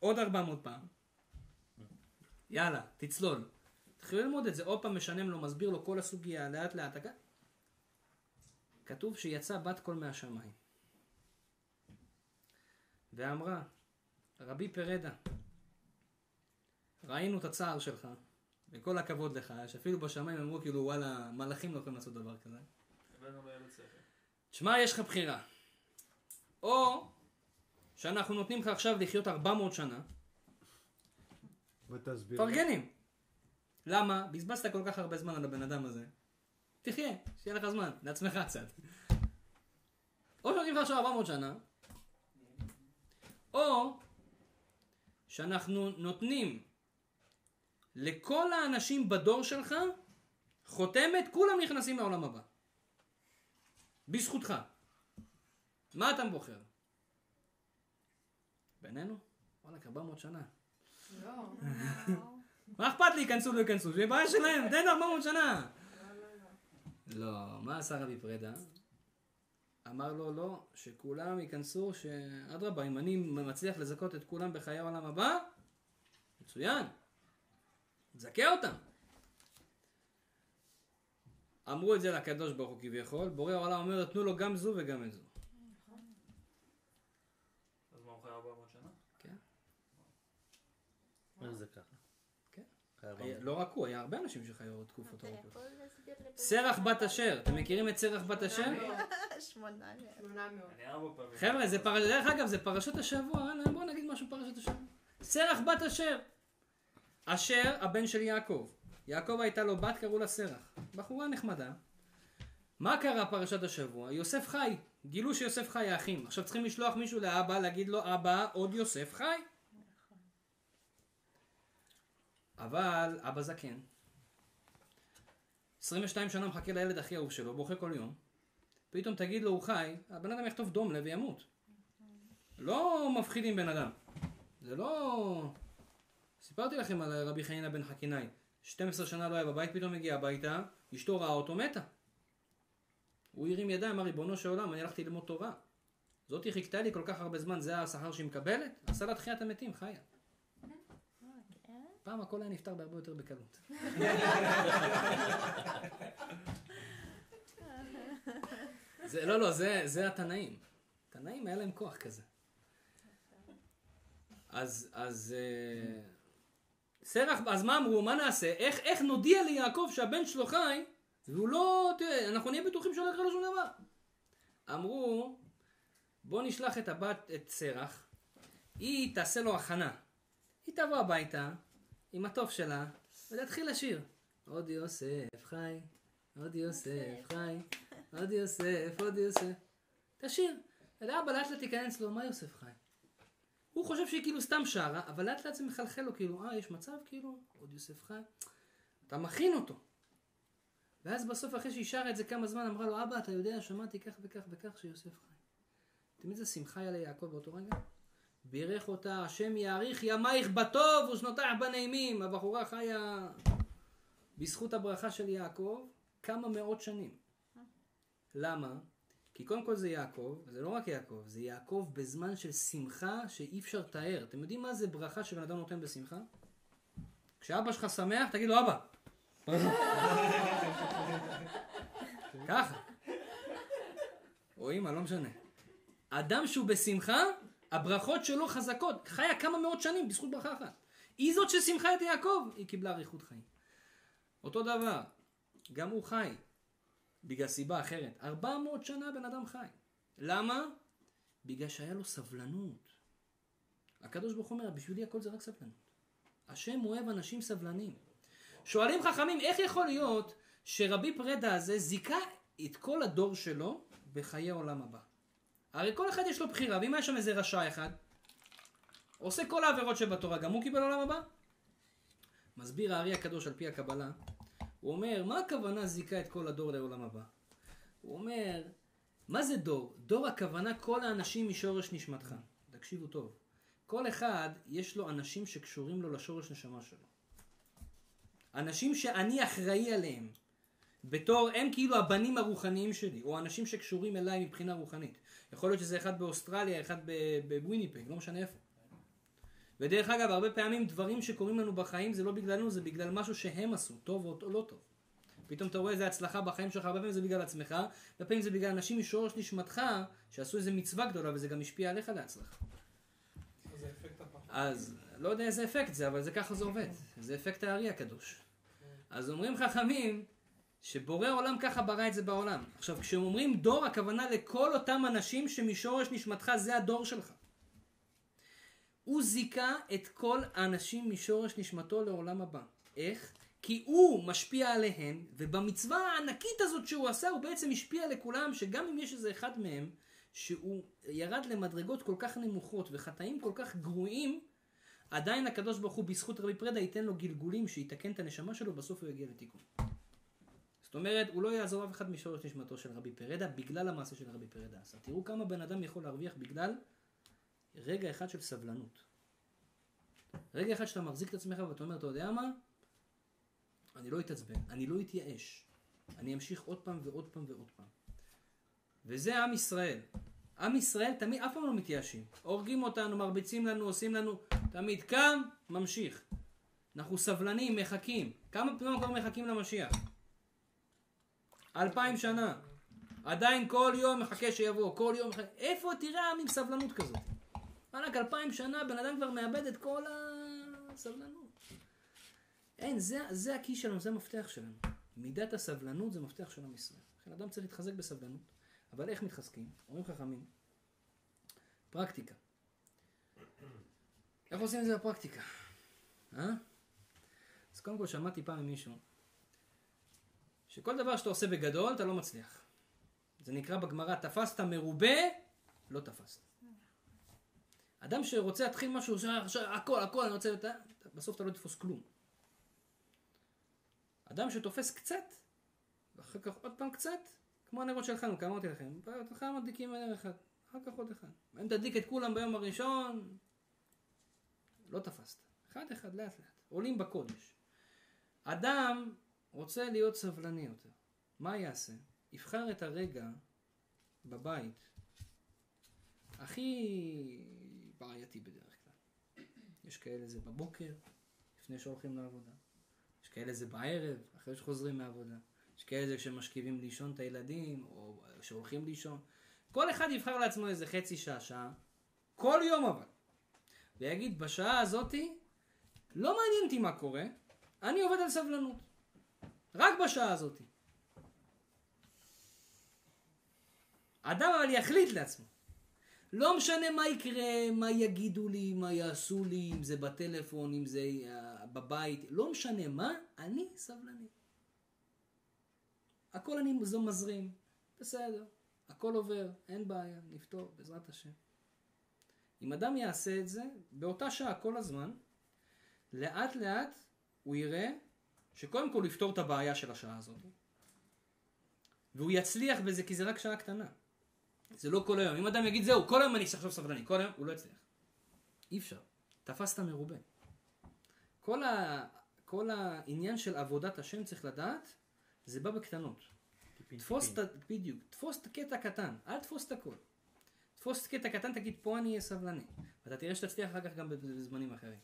עוד 400 פעם. יאללה, תצלול. תתחילו ללמוד את זה, עוד פעם משנם לו, מסביר לו כל הסוגיה, לאט לאט. כתוב שיצא בת קול מהשמיים. ואמרה, רבי פרדה, ראינו את הצער שלך, וכל הכבוד לך, שאפילו בשמיים אמרו כאילו וואלה, מלאכים לא יכולים לעשות דבר כזה. שכל. תשמע, יש לך בחירה. או שאנחנו נותנים לך עכשיו לחיות 400 שנה, ותסביר. פרגנים. למה? בזבזת כל כך הרבה זמן על הבן אדם הזה. תחיה, שיהיה לך זמן, לעצמך קצת. או שנותנים לך עכשיו 400 שנה, או שאנחנו נותנים לכל האנשים בדור שלך חותמת, כולם נכנסים לעולם הבא. בזכותך. מה אתה בוחר? בינינו? וואלכ, 400 שנה. לא. מה אכפת לי, ייכנסו, לא ייכנסו? זה בעיה שלהם, תן 400 שנה. לא, מה עשה רבי פרדה? אמר לו לא, שכולם ייכנסו, שאדרבה, אם אני מצליח לזכות את כולם בחיי העולם הבא, מצוין, תזכה אותם. אמרו את זה לקדוש ברוך הוא כביכול, בורא העולם אומר, תנו לו גם זו וגם את זו. אז מה הוא חי 400 שנה? כן. איך זה ככה? כן. חי ארבע היה- מאות. לא רק הוא, היה הרבה אנשים שחיו תקופות ארוכות. לי? סרח בת אשר, אתם מכירים את סרח בת אשר? שמונה מאות. חבר'ה, זה. דרך אגב, זה פרשת השבוע, בואו נגיד משהו פרשת השבוע. סרח בת אשר. אשר, הבן של יעקב. יעקב הייתה לו בת, קראו לה סרח. בחורה נחמדה. מה קרה פרשת השבוע? יוסף חי. גילו שיוסף חי האחים. עכשיו צריכים לשלוח מישהו לאבא, להגיד לו, אבא, עוד יוסף חי. אבל אבא זקן. 22 שנה מחכה לילד הכי אהוב שלו, בוכה כל יום. פתאום תגיד לו הוא חי, הבן אדם יכתוב דום לב וימות. לא מפחידים בן אדם. זה לא... סיפרתי לכם על רבי חנינא בן חכינאי. 12 שנה לא היה בבית, פתאום הגיע הביתה, אשתו ראה אותו מתה. הוא הרים ידיים, אמר ריבונו של עולם, אני הלכתי ללמוד תורה. זאתי חיכתה לי כל כך הרבה זמן, זה השכר שהיא מקבלת? עשה לה תחיית המתים, חיה. פעם הכל היה נפתר בהרבה יותר בקלות. זה, לא, לא, זה, זה התנאים. תנאים היה להם כוח כזה. אז, אז, אה, סרח, אז מה אמרו, מה נעשה? איך, איך נודיע ליעקב שהבן שלו חי, והוא לא, תראה, אנחנו נהיה בטוחים שלא יקרה לו שום דבר. אמרו, בוא נשלח את הבת, את סרח, היא תעשה לו הכנה. היא תבוא הביתה, עם התוף שלה, ותתחיל לשיר. עוד יוסף חי, עוד יוסף חי, עוד יוסף, עוד יוסף. תשאיר. אבא לאט לאט תיכנס לו, מה יוסף חי? הוא חושב שהיא כאילו סתם שרה, אבל לאט לאט זה מחלחל לו, כאילו, אה, יש מצב, כאילו, עוד יוסף חי. אתה מכין אותו. ואז בסוף, אחרי שהיא שרה את זה כמה זמן, אמרה לו, אבא, אתה יודע, שמעתי כך וכך וכך שיוסף חי. יודעים איזה שמחה היה ליעקב באותו רגע? בירך אותה, השם יאריך ימייך בטוב ושנותייך בנעימים. הבחורה חיה בזכות הברכה של יעקב כמה מאות שנים. למה? כי קודם כל זה יעקב, זה לא רק יעקב, זה יעקב בזמן של שמחה שאי אפשר לתאר. אתם יודעים מה זה ברכה שבן אדם נותן בשמחה? כשאבא שלך שמח, תגיד לו אבא. ככה. או אמא, לא משנה. אדם שהוא בשמחה, הברכות שלו חזקות. חיה כמה מאות שנים בזכות ברכה אחת. היא זאת ששמחה את יעקב, היא קיבלה אריכות חיים. אותו דבר, גם הוא חי, בגלל סיבה אחרת. 400 שנה בן אדם חי. למה? בגלל שהיה לו סבלנות. הקדוש ברוך הוא אומר, בשבילי הכל זה רק סבלנות. השם אוהב אנשים סבלנים. שואלים חכמים, איך יכול להיות שרבי פרדה הזה זיכה את כל הדור שלו בחיי עולם הבא? הרי כל אחד יש לו בחירה, ואם היה שם איזה רשע אחד, עושה כל העבירות שבתורה, גם הוא קיבל עולם הבא? מסביר הארי הקדוש על פי הקבלה, הוא אומר, מה הכוונה זיקה את כל הדור לעולם הבא? הוא אומר, מה זה דור? דור הכוונה כל האנשים משורש נשמתך. תקשיבו טוב. כל אחד יש לו אנשים שקשורים לו לשורש נשמה שלו. אנשים שאני אחראי עליהם. בתור, הם כאילו הבנים הרוחניים שלי, או אנשים שקשורים אליי מבחינה רוחנית. יכול להיות שזה אחד באוסטרליה, אחד בוויניפג, לא משנה איפה. ודרך אגב, הרבה פעמים דברים שקורים לנו בחיים זה לא בגללנו, זה בגלל משהו שהם עשו, טוב או לא טוב. פתאום אתה רואה איזה הצלחה בחיים שלך, הרבה פעמים זה בגלל עצמך, הרבה פעמים זה בגלל אנשים משורש נשמתך, שעשו איזה מצווה גדולה וזה גם השפיע עליך להצלחה. אז לא יודע איזה אפקט זה, אבל זה ככה זה עובד. זה אפקט הארי הקדוש. אז אומרים חכמים, שבורא עולם ככה ברא את זה בעולם. עכשיו, כשהם אומרים דור, הכוונה לכל אותם אנשים שמשורש נשמתך זה הדור שלך. הוא זיכה את כל האנשים משורש נשמתו לעולם הבא. איך? כי הוא משפיע עליהם, ובמצווה הענקית הזאת שהוא עשה, הוא בעצם השפיע לכולם, שגם אם יש איזה אחד מהם, שהוא ירד למדרגות כל כך נמוכות וחטאים כל כך גרועים, עדיין הקדוש ברוך הוא בזכות רבי פרדה ייתן לו גלגולים שיתקן את הנשמה שלו, בסוף הוא יגיע לתיקון. זאת אומרת, הוא לא יעזור אף אחד משורש נשמתו של רבי פרדה בגלל המעשה של רבי פרדה עשה. תראו כמה בן אדם יכול להרוויח בגלל רגע אחד של סבלנות. רגע אחד שאתה מחזיק את עצמך ואתה אומר, אתה יודע מה? אני לא אתעצבן, אני לא אתייאש. אני אמשיך עוד פעם ועוד פעם ועוד פעם. וזה עם ישראל. עם ישראל תמיד, אף פעם לא מתייאשים. הורגים אותנו, מרביצים לנו, עושים לנו, תמיד קם, ממשיך. אנחנו סבלנים, מחכים. כמה פעמים כבר מחכים למשיח? אלפיים שנה. עדיין כל יום מחכה שיבוא, כל יום מחכה. איפה תראה עם סבלנות כזאת? רק אלפיים שנה בן אדם כבר מאבד את כל הסבלנות. אין, זה, זה הכי שלנו, זה המפתח שלנו. מידת הסבלנות זה מפתח של עם ישראל. לכן אדם צריך להתחזק בסבלנות. אבל איך מתחזקים? אומרים חכמים, פרקטיקה. איך עושים את זה בפרקטיקה? אה? אז קודם כל שמעתי פעם ממישהו, שכל דבר שאתה עושה בגדול אתה לא מצליח. זה נקרא בגמרא, תפסת מרובה, לא תפסת. אדם שרוצה להתחיל משהו, עכשיו הכל, הכל, אני רוצה, בסוף אתה לא תתפוס כלום. אדם שתופס קצת, ואחר כך עוד פעם קצת, כמו הנרות של חנוכה, אמרתי לכם, בהתחלה מדליקים נר אחד, אחר כך עוד אחד. אם תדליק את כולם ביום הראשון, לא תפסת. אחד אחד, לאט לאט. עולים בקודש. אדם רוצה להיות סבלני יותר. מה יעשה? יבחר את הרגע בבית הכי בעייתי בדרך כלל. יש כאלה זה בבוקר, לפני שהולכים לעבודה. יש כאלה זה בערב, אחרי שחוזרים מהעבודה. יש כאלה זה כשמשכיבים לישון את הילדים, או שהולכים לישון. כל אחד יבחר לעצמו איזה חצי שעה, שעה, כל יום אבל. ויגיד, בשעה הזאתי, לא מעניין אותי מה קורה, אני עובד על סבלנות. רק בשעה הזאתי. אדם אבל יחליט לעצמו. לא משנה מה יקרה, מה יגידו לי, מה יעשו לי, אם זה בטלפון, אם זה בבית, לא משנה מה, אני סבלני. הכל אני מזרים, בסדר, הכל עובר, אין בעיה, נפתור, בעזרת השם. אם אדם יעשה את זה, באותה שעה כל הזמן, לאט לאט הוא יראה שקודם כל יפתור את הבעיה של השעה הזאת. והוא יצליח בזה כי זה רק שעה קטנה. זה לא כל היום. אם אדם יגיד זהו, כל היום אני עכשיו סבלני, כל היום, הוא לא יצליח. אי אפשר. תפסת מרובה. כל, ה... כל העניין של עבודת השם צריך לדעת, זה בא בקטנות. תפוס את, ה- בדיוק, תפוס את הקטע הקטן, אל תפוס את הכל. תפוס את הקטע הקטן, תגיד פה אני אהיה סבלני. ואתה תראה שתצליח אחר כך גם בזמנים אחרים.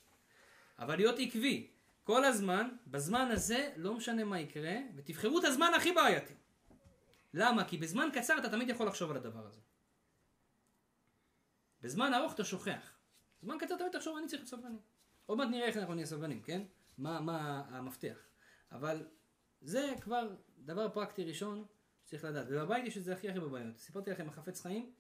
אבל להיות עקבי, כל הזמן, בזמן הזה, לא משנה מה יקרה, ותבחרו את הזמן הכי בעייתי. למה? כי בזמן קצר אתה תמיד יכול לחשוב על הדבר הזה. בזמן ארוך אתה שוכח. בזמן קצר תמיד תחשוב, אני צריך להיות. עוד מעט נראה איך אנחנו נהיה סבלנים, כן? מה, מה המפתח. אבל זה כבר דבר פרקטי ראשון שצריך לדעת. ובבית יש את זה הכי הכי בבעיות. סיפרתי לכם, החפץ חיים,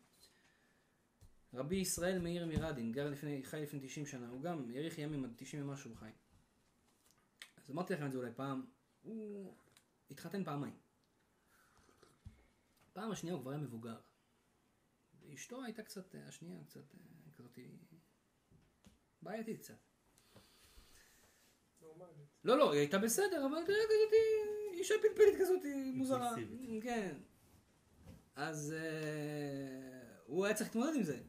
רבי ישראל מאיר מירדין, גר לפני, חי לפני 90 שנה, הוא גם האריך ימים עד 90 ומשהו חי. אז אמרתי לכם את זה אולי פעם, הוא התחתן פעמיים. פעם השנייה הוא כבר היה מבוגר. אשתו הייתה קצת, השנייה קצת אה, כזאת, בעייתית קצת. נורמלית. לא, לא, היא הייתה בסדר, אבל כזאת, אישה פלפלית כזאת, מוזרה. כן. אז אה, הוא היה צריך להתמודד עם זה.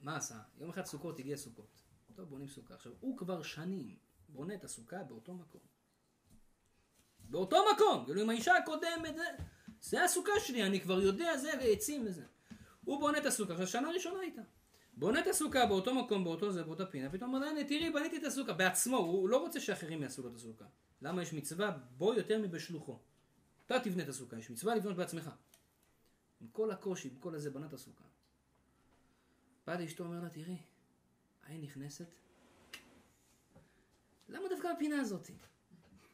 מה עשה? יום אחד סוכות, הגיע סוכות. טוב, בונים סוכה. עכשיו, הוא כבר שנים בונה את הסוכה באותו מקום. באותו מקום! כאילו, עם האישה הקודמת, זה, זה הסוכה שלי, אני כבר יודע, זה, ועצים וזה. הוא בונה את הסוכה, עכשיו, שנה ראשונה הייתה. בונה את הסוכה באותו מקום, באותו זה, באותה פינה, פתאום אומר, הנה, תראי, בניתי את הסוכה. בעצמו, הוא לא רוצה שאחרים יעשו לו את הסוכה. למה יש מצווה בו יותר מבשלוחו. אתה תבנה את הסוכה, יש מצווה לבנות בעצמך. עם כל הקושי, עם כל הזה, בנה את הסוכה. בא לאשתו, אומר לה, תראי, העין נכנסת. למה דווקא בפינה הזאתי?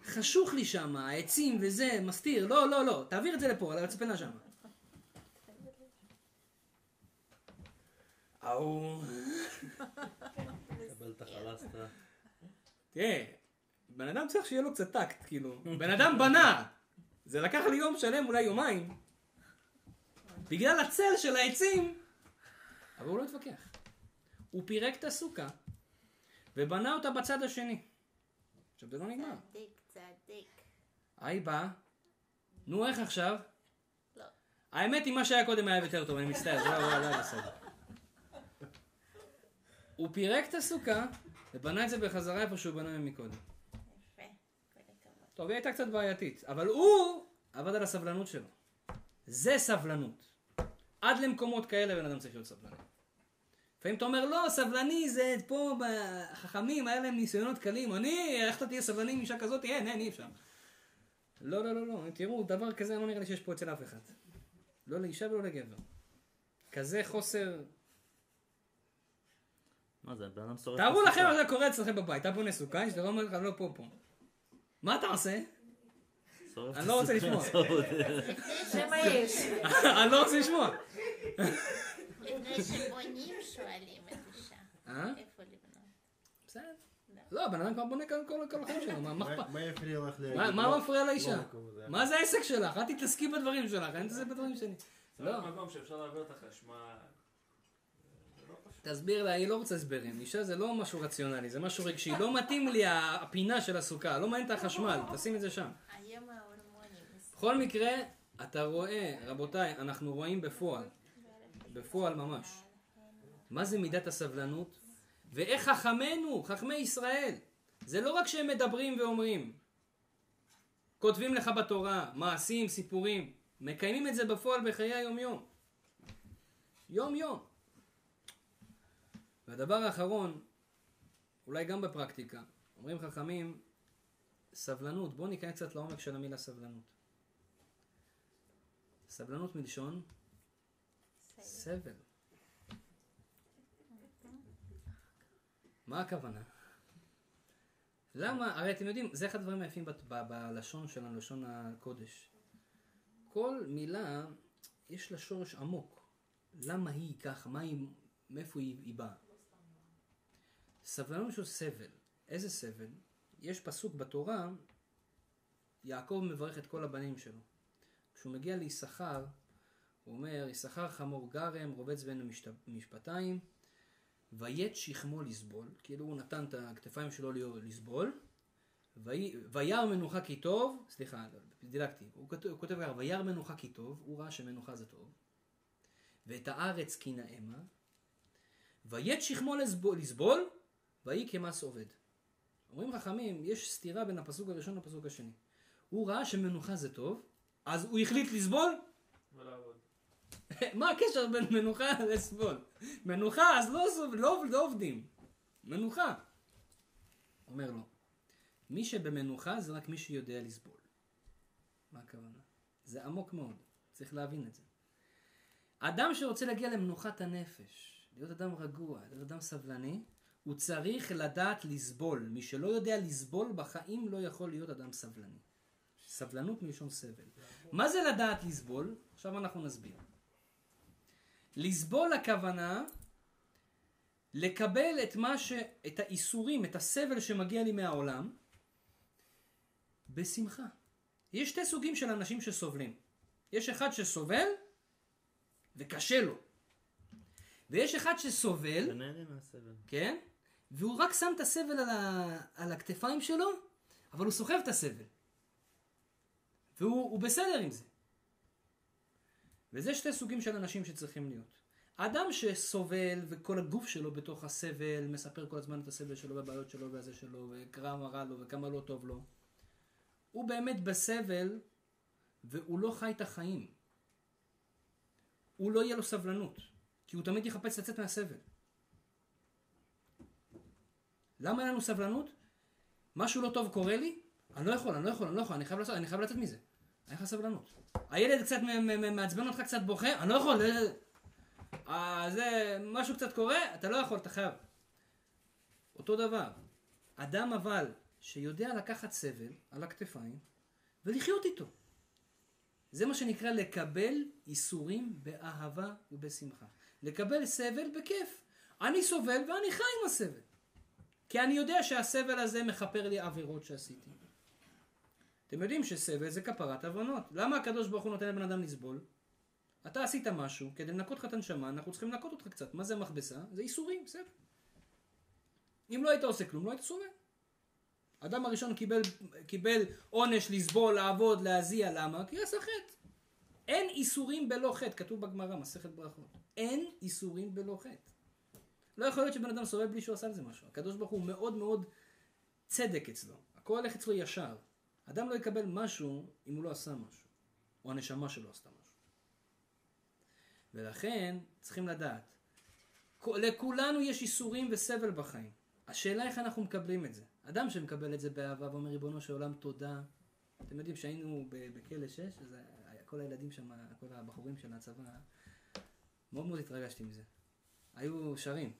חשוך לי שם, העצים וזה, מסתיר. לא, לא, לא, תעביר את זה לפה, על הצפנה שם. ההוא... קבל את החלסטרה. תראה, בן אדם צריך שיהיה לו קצת טקט, כאילו. בן אדם בנה. זה לקח לי יום שלם, אולי יומיים. בגלל הצל של העצים. אבל הוא לא התווכח. הוא פירק את הסוכה, ובנה אותה בצד השני. עכשיו זה לא נגמר. צדיק, צדיק. היי בא, נו איך עכשיו? לא. האמת היא מה שהיה קודם היה יותר טוב, אני מצטער, זה לא לא היה בסדר. הוא פירק את הסוכה, ובנה את זה בחזרה איפה שהוא בנה מקודם. טוב, היא הייתה קצת בעייתית, אבל הוא עבד על הסבלנות שלו. זה סבלנות. עד למקומות כאלה בן אדם צריך להיות סבלני. לפעמים אתה אומר, לא, סבלני זה פה בחכמים, היה להם ניסיונות קלים. אני, איך אתה תהיה סבלני עם אישה כזאת? אין, אין, אי אפשר. לא, לא, לא, לא. תראו, דבר כזה לא נראה לי שיש פה אצל אף אחד. לא לאישה ולא לגבר. כזה חוסר... מה זה, בן אדם שורף... תארו לכם מה. זה קורה אצלכם בבית. אתה בונה סוכה, שאתה לא אומר לך, לא פה, פה. מה אתה עושה? את אני לא רוצה. לשמוע. זה מה יש. אני לא רוצה לשמוע. לפני שבונים שואלים את אישה. אה? איפה לבנות? בסדר. לא, הבן אדם כבר בונה כאן כל כל החיים שלו, מה מה אכפת? מה- מה יפריע לך להגיד? מה- לא- מפריע לאישה? לא. מה זה העסק שלך? אל תתעסקי בדברים שלך, אני מתעסק בדברים שלי. לא, לא. מקום שאפשר להעביר את החשמל. זה לא. תסביר לה, היא לא רוצה הסברים. אישה זה לא משהו רציונלי, זה משהו רגשי. לא מתאים לי הפינה של הסוכה, לא מעניין את החשמל, תשים את זה שם. בכל מקרה, אתה רואה, רבותיי, אנחנו רואים בפועל, בפועל ממש, מה זה מידת הסבלנות, ואיך חכמינו, חכמי ישראל, זה לא רק שהם מדברים ואומרים, כותבים לך בתורה, מעשים, סיפורים, מקיימים את זה בפועל בחיי היום-יום. יום-יום. והדבר האחרון, אולי גם בפרקטיקה, אומרים חכמים, סבלנות, בואו ניכנס קצת לעומק של המילה סבלנות. סבלנות מלשון סבל. מה הכוונה? למה, הרי אתם יודעים, זה אחד הדברים היפים בלשון שלנו, לשון הקודש. כל מילה, יש לה שורש עמוק. למה היא ככה? מה היא, מאיפה היא, היא באה? סבלנות של סבל. איזה סבל? יש פסוק בתורה, יעקב מברך את כל הבנים שלו. כשהוא מגיע ליששכר, הוא אומר, יששכר חמור גרם, רובץ בין המשפטיים, ויית שכמו לסבול, כאילו הוא נתן את הכתפיים שלו לסבול, וירא מנוחה כי טוב, סליחה, דילגתי, הוא כותב, ככה, וירא מנוחה כי טוב, הוא ראה שמנוחה זה טוב, ואת הארץ כי נאמה, ויית שכמו לסבול ויהי כמס עובד. אומרים חכמים, יש סתירה בין הפסוק הראשון לפסוק השני. הוא ראה שמנוחה זה טוב, אז הוא החליט לסבול? מה הקשר בין מנוחה לסבול? מנוחה אז לא, לא, לא עובדים. מנוחה. אומר לו, מי שבמנוחה זה רק מי שיודע לסבול. מה הכוונה? זה עמוק מאוד, צריך להבין את זה. אדם שרוצה להגיע למנוחת הנפש, להיות אדם רגוע, להיות אדם סבלני, הוא צריך לדעת לסבול. מי שלא יודע לסבול בחיים לא יכול להיות אדם סבלני. סבלנות מלשון סבל. מה זה לדעת לסבול? עכשיו אנחנו נסביר. לסבול הכוונה לקבל את מה ש... את האיסורים, את הסבל שמגיע לי מהעולם, בשמחה. יש שתי סוגים של אנשים שסובלים. יש אחד שסובל וקשה לו. ויש אחד שסובל. כן? והוא רק שם את הסבל על, ה... על הכתפיים שלו, אבל הוא סוחב את הסבל. והוא הוא בסדר עם זה. וזה שתי סוגים של אנשים שצריכים להיות. אדם שסובל וכל הגוף שלו בתוך הסבל, מספר כל הזמן את הסבל שלו והבעיות שלו והזה שלו, וכמה רע לו וכמה לא טוב לו, הוא באמת בסבל והוא לא חי את החיים. הוא לא יהיה לו סבלנות, כי הוא תמיד יחפש לצאת מהסבל. למה אין לנו סבלנות? משהו לא טוב קורה לי, אני לא יכול, אני לא יכול, אני לא יכול, אני חייב לעשות, אני חייב לצאת מזה. אין לך סבלנות. הילד קצת מעצבן אותך, קצת בוכה, אני לא יכול. אה, אה, זה, משהו קצת קורה, אתה לא יכול, אתה חייב. אותו דבר. אדם אבל שיודע לקחת סבל על הכתפיים ולחיות איתו. זה מה שנקרא לקבל איסורים באהבה ובשמחה. לקבל סבל בכיף. אני סובל ואני חי עם הסבל. כי אני יודע שהסבל הזה מכפר לי עבירות שעשיתי. אתם יודעים שסבל זה כפרת עוונות. למה הקדוש ברוך הוא נותן לבן אדם לסבול? אתה עשית משהו, כדי לנקות לך את הנשמה, אנחנו צריכים לנקות אותך קצת. מה זה מכבסה? זה איסורים, בסדר. אם לא היית עושה כלום, לא היית סובל. האדם הראשון קיבל, קיבל עונש לסבול, לעבוד, להזיע, למה? כי עשה חטא. אין איסורים בלא חטא, כתוב בגמרא, מסכת ברכות. אין איסורים בלא חטא. לא יכול להיות שבן אדם סובל בלי שהוא עשה לזה משהו. הקדוש ברוך הוא מאוד מאוד צדק אצלו. הכל הולך אצלו ישר. אדם לא יקבל משהו אם הוא לא עשה משהו. או הנשמה שלו עשתה משהו. ולכן צריכים לדעת. לכולנו יש איסורים וסבל בחיים. השאלה איך אנחנו מקבלים את זה. אדם שמקבל את זה באהבה ואומר ריבונו של עולם תודה. אתם יודעים שהיינו בכלא 6, אז כל הילדים שם, כל הבחורים של הצבא, מאוד מאוד התרגשתי מזה. היו שרים.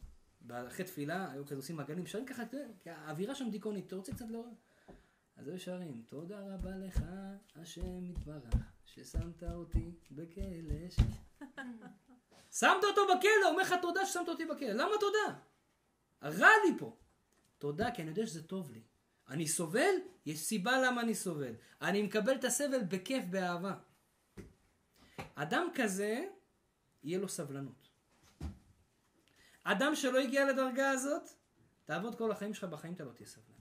אחרי תפילה היו כזה עושים מעגלים, שרים ככה, כי האווירה שם דיכאונית, אתה רוצה קצת לא... אז היו שרים, תודה רבה לך, השם יתברך, ששמת אותי בכלא ש... שמת אותו בכלא, הוא אומר לך תודה ששמת אותי בכלא. למה תודה? רע לי פה. תודה, כי אני יודע שזה טוב לי. אני סובל, יש סיבה למה אני סובל. אני מקבל את הסבל בכיף, באהבה. אדם כזה, יהיה לו סבלנות. אדם שלא הגיע לדרגה הזאת, תעבוד כל החיים שלך, בחיים אתה לא תהיה סבלן.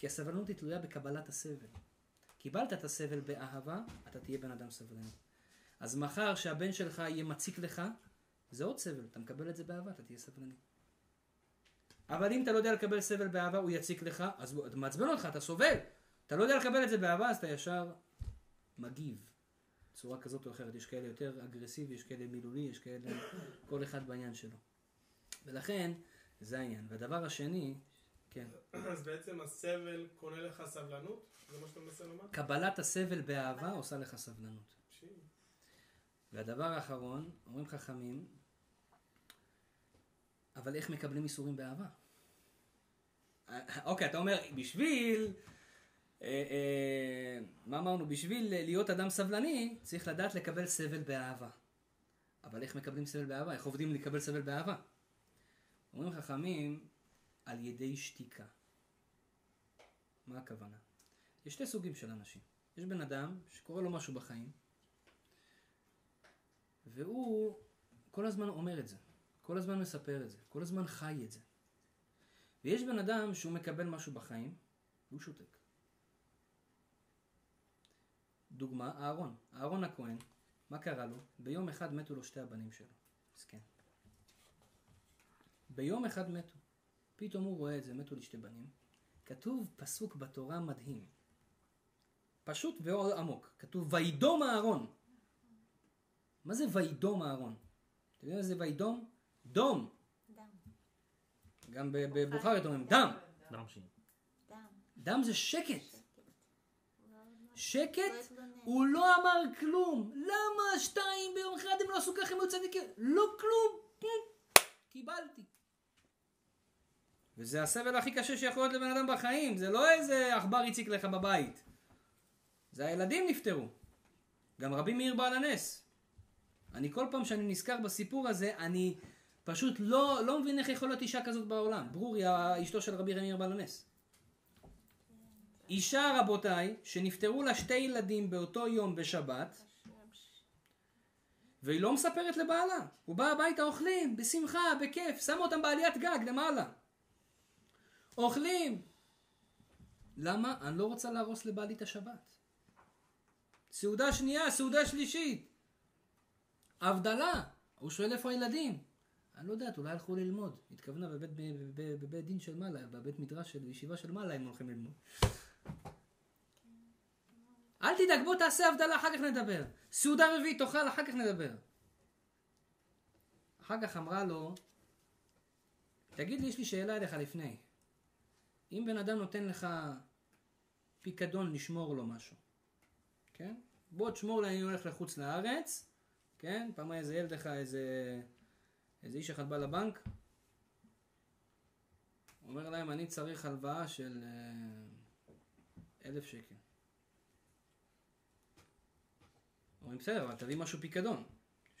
כי הסבלנות היא תלויה בקבלת הסבל. קיבלת את הסבל באהבה, אתה תהיה בן אדם סבלני. אז מחר שהבן שלך יהיה מציק לך, זה עוד סבל, אתה מקבל את זה באהבה, אתה תהיה סבלני. אבל אם אתה לא יודע לקבל סבל באהבה, הוא יציק לך, אז הוא מעצבן אותך, אתה סובל. אתה לא יודע לקבל את זה באהבה, אז אתה ישר מגיב. בצורה כזאת או אחרת. יש כאלה יותר אגרסיבי, יש כאלה מילולי, יש כאלה, כל אחד בעניין שלו. ולכן, זה העניין. והדבר השני, כן, אז בעצם הסבל קונה לך סבלנות? זה מה שאתה מנסה לומר? קבלת הסבל באהבה עושה לך סבלנות. והדבר האחרון, אומרים חכמים, אבל איך מקבלים איסורים באהבה? אה, אוקיי, אתה אומר, בשביל, אה, אה, מה אמרנו? בשביל להיות אדם סבלני, צריך לדעת לקבל סבל באהבה. אבל איך מקבלים סבל באהבה? איך עובדים לקבל סבל באהבה? אומרים חכמים, על ידי שתיקה. מה הכוונה? יש שתי סוגים של אנשים. יש בן אדם שקורה לו משהו בחיים, והוא כל הזמן אומר את זה, כל הזמן מספר את זה, כל הזמן חי את זה. ויש בן אדם שהוא מקבל משהו בחיים, והוא שותק. דוגמה, אהרון. אהרון הכהן, מה קרה לו? ביום אחד מתו לו שתי הבנים שלו. מסכן. ביום אחד מתו. פתאום הוא רואה את זה, מתו לי שתי בנים. כתוב פסוק בתורה מדהים. פשוט ועמוק. כתוב וידום אהרון. מה זה וידום אהרון? אתם יודעים מה זה וידום? דום. דם. גם ב- בבוכרית אומרים דם. דם. דם. זה שקט. שקט. לא. הוא לא אמר כלום. למה שתיים ביום אחד הם לא עשו ככה, הם היו צדיקים? לא כלום. קיבלתי. וזה הסבל הכי קשה שיכול להיות לבן אדם בחיים. זה לא איזה עכבר הציק לך בבית. זה הילדים נפטרו. גם רבי מאיר בעל הנס. אני כל פעם שאני נזכר בסיפור הזה, אני פשוט לא, לא מבין איך יכול להיות אישה כזאת בעולם. ברוריה, אשתו של רבי מאיר בעל הנס. אישה, רבותיי, שנפטרו לה שתי ילדים באותו יום בשבת, והיא לא מספרת לבעלה. הוא בא הביתה, אוכלים, בשמחה, בכיף, שמה אותם בעליית גג למעלה. אוכלים. למה? אני לא רוצה להרוס לבעלי את השבת. סעודה שנייה, סעודה שלישית. הבדלה. הוא שואל איפה הילדים. אני לא יודעת, אולי הלכו ללמוד. התכוונה בבית, בבית, בבית דין של מעלה, בבית מדרש של ישיבה של מעלה הם הולכים ללמוד. אל תדאג, בוא תעשה הבדלה, אחר כך נדבר. סעודה רביעית תאכל, אחר כך נדבר. אחר כך אמרה לו, תגיד לי, יש לי שאלה אליך לפני. אם בן אדם נותן לך פיקדון לשמור לו משהו, כן? בוא תשמור לי, אני הולך לחוץ לארץ, כן? פעם היה איזה ילד לך, איזה, איזה איש אחד בא לבנק, אומר להם, אני צריך הלוואה של אה, אלף שקל. אומרים, בסדר, אבל תביא משהו פיקדון,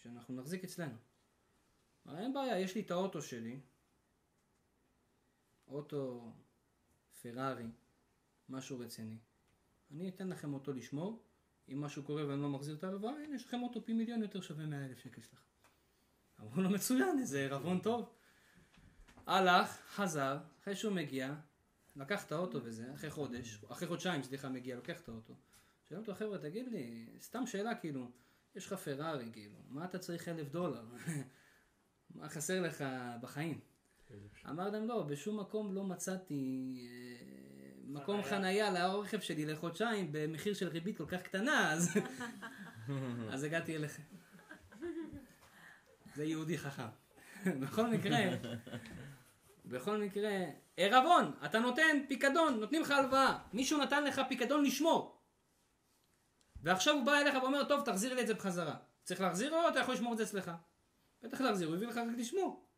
שאנחנו נחזיק אצלנו. אין בעיה, יש לי את האוטו שלי, אוטו פרארי, משהו רציני. אני אתן לכם אותו לשמור, אם משהו קורה ואני לא מחזיר את ההלוואה, הנה יש לכם אוטו פי מיליון יותר שווה 100 אלף שקל שלך. אמרו לו מצוין, איזה עירבון טוב. הלך, חזר, אחרי שהוא מגיע, לקח את האוטו וזה, אחרי חודש, אחרי חודשיים, סליחה, מגיע, לוקח את האוטו. שואל אותו, חבר'ה, תגיד לי, סתם שאלה, כאילו, יש לך פרארי, כאילו, מה אתה צריך אלף דולר? מה חסר לך בחיים? אמר להם, לא, בשום מקום לא מצאתי אה, מקום חנייה לרכב שלי לחודשיים במחיר של ריבית כל כך קטנה, אז, אז הגעתי אליכם. זה יהודי חכם. בכל מקרה, בכל מקרה, עירבון, אתה נותן פיקדון, נותנים לך הלוואה, מישהו נתן לך פיקדון לשמור. ועכשיו הוא בא אליך ואומר, טוב, תחזיר לי את זה בחזרה. צריך להחזיר או אתה יכול לשמור את זה אצלך? בטח להחזיר, הוא הביא לך רק לשמור.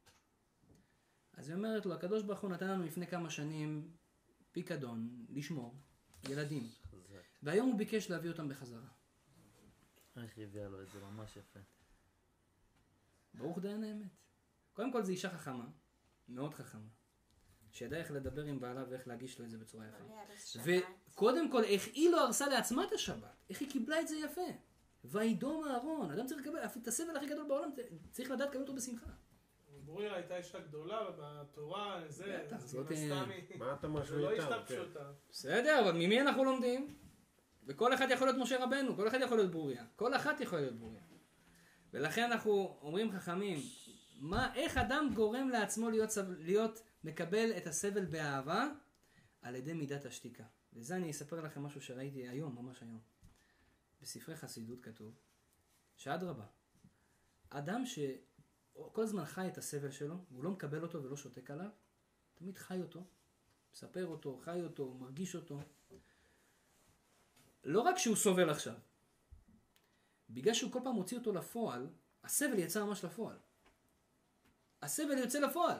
אז היא אומרת לו, הקדוש ברוך הוא נתן לנו לפני כמה שנים פיקדון, לשמור, ילדים. חזק. והיום הוא ביקש להביא אותם בחזרה. איך היא הביאה לו את זה ממש יפה. ברוך דיין האמת. קודם כל זו אישה חכמה, מאוד חכמה, שידעה איך לדבר עם בעלה ואיך להגיש לו את זה בצורה יפה. וקודם כל, איך היא לא הרסה לעצמה את השבת, איך היא קיבלה את זה יפה. וידום אהרון, אדם צריך לקבל, את הסבל הכי גדול בעולם, צריך לדעת לקבל אותו בשמחה. ברוריה הייתה אישה גדולה בתורה, זה, בטח, זאת, אה, מה אתה זה משווה לא איתם? אישה כן. פשוטה. בסדר, אבל ממי אנחנו לומדים? וכל אחד יכול להיות משה רבנו, כל אחד יכול להיות ברוריה. כל אחת יכולה להיות ברוריה. ולכן אנחנו אומרים חכמים, מה, איך אדם גורם לעצמו להיות, להיות מקבל את הסבל באהבה? על ידי מידת השתיקה. וזה אני אספר לכם משהו שראיתי היום, ממש היום. בספרי חסידות כתוב, שאדרבה, אדם שכל הזמן חי את הסבל שלו, והוא לא מקבל אותו ולא שותק עליו, תמיד חי אותו, מספר אותו, חי אותו, מרגיש אותו. לא רק שהוא סובל עכשיו, בגלל שהוא כל פעם מוציא אותו לפועל, הסבל יצא ממש לפועל. הסבל יוצא לפועל.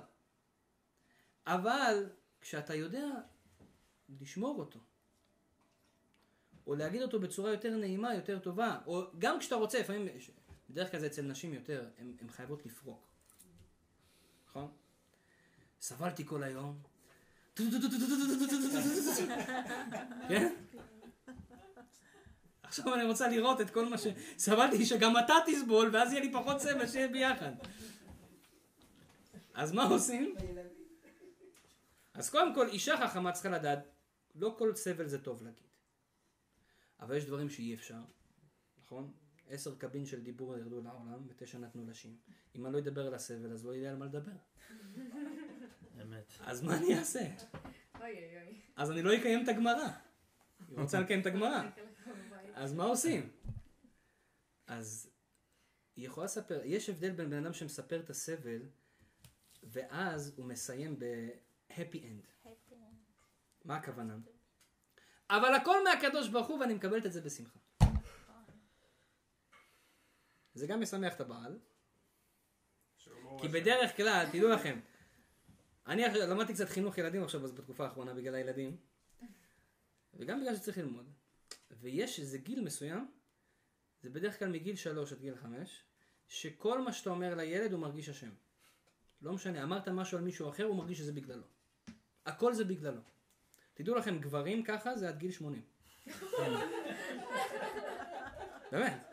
אבל כשאתה יודע לשמור אותו, או להגיד אותו בצורה יותר נעימה, יותר טובה, או גם כשאתה רוצה, לפעמים, בדרך כלל זה אצל נשים יותר, הן חייבות לפרוק. נכון? סבלתי כל היום, כן? עכשיו אני רוצה לראות את כל מה שסבלתי, שגם אתה תסבול, ואז יהיה לי פחות סבל, שיהיה ביחד. אז מה עושים? אז קודם כל, אישה חכמה צריכה לדעת, לא כל סבל זה טוב להגיד. אבל יש דברים שאי אפשר, נכון? עשר קבין של דיבור ירדו לעולם, ותשע נתנו נשים. אם אני לא אדבר על הסבל, אז לא יהיה על מה לדבר. אמת. אז מה אני אעשה? אוי אוי אוי. אז אני לא אקיים את הגמרא. היא רוצה לקיים את הגמרא. אז מה עושים? אז היא יכולה לספר, יש הבדל בין בן אדם שמספר את הסבל, ואז הוא מסיים ב-happy end. happy end. מה הכוונה? אבל הכל מהקדוש ברוך הוא ואני מקבלת את זה בשמחה. זה גם משמח את הבעל, כי. בדרך כלל, תדעו לכם, אני למדתי קצת חינוך ילדים עכשיו אז בתקופה האחרונה בגלל הילדים, וגם בגלל שצריך ללמוד, ויש איזה גיל מסוים, זה בדרך כלל מגיל שלוש עד גיל חמש, שכל מה שאתה אומר לילד הוא מרגיש אשם. לא משנה, אמרת משהו על מישהו אחר, הוא מרגיש שזה בגללו. הכל זה בגללו. תדעו לכם, גברים ככה זה עד גיל 80. באמת.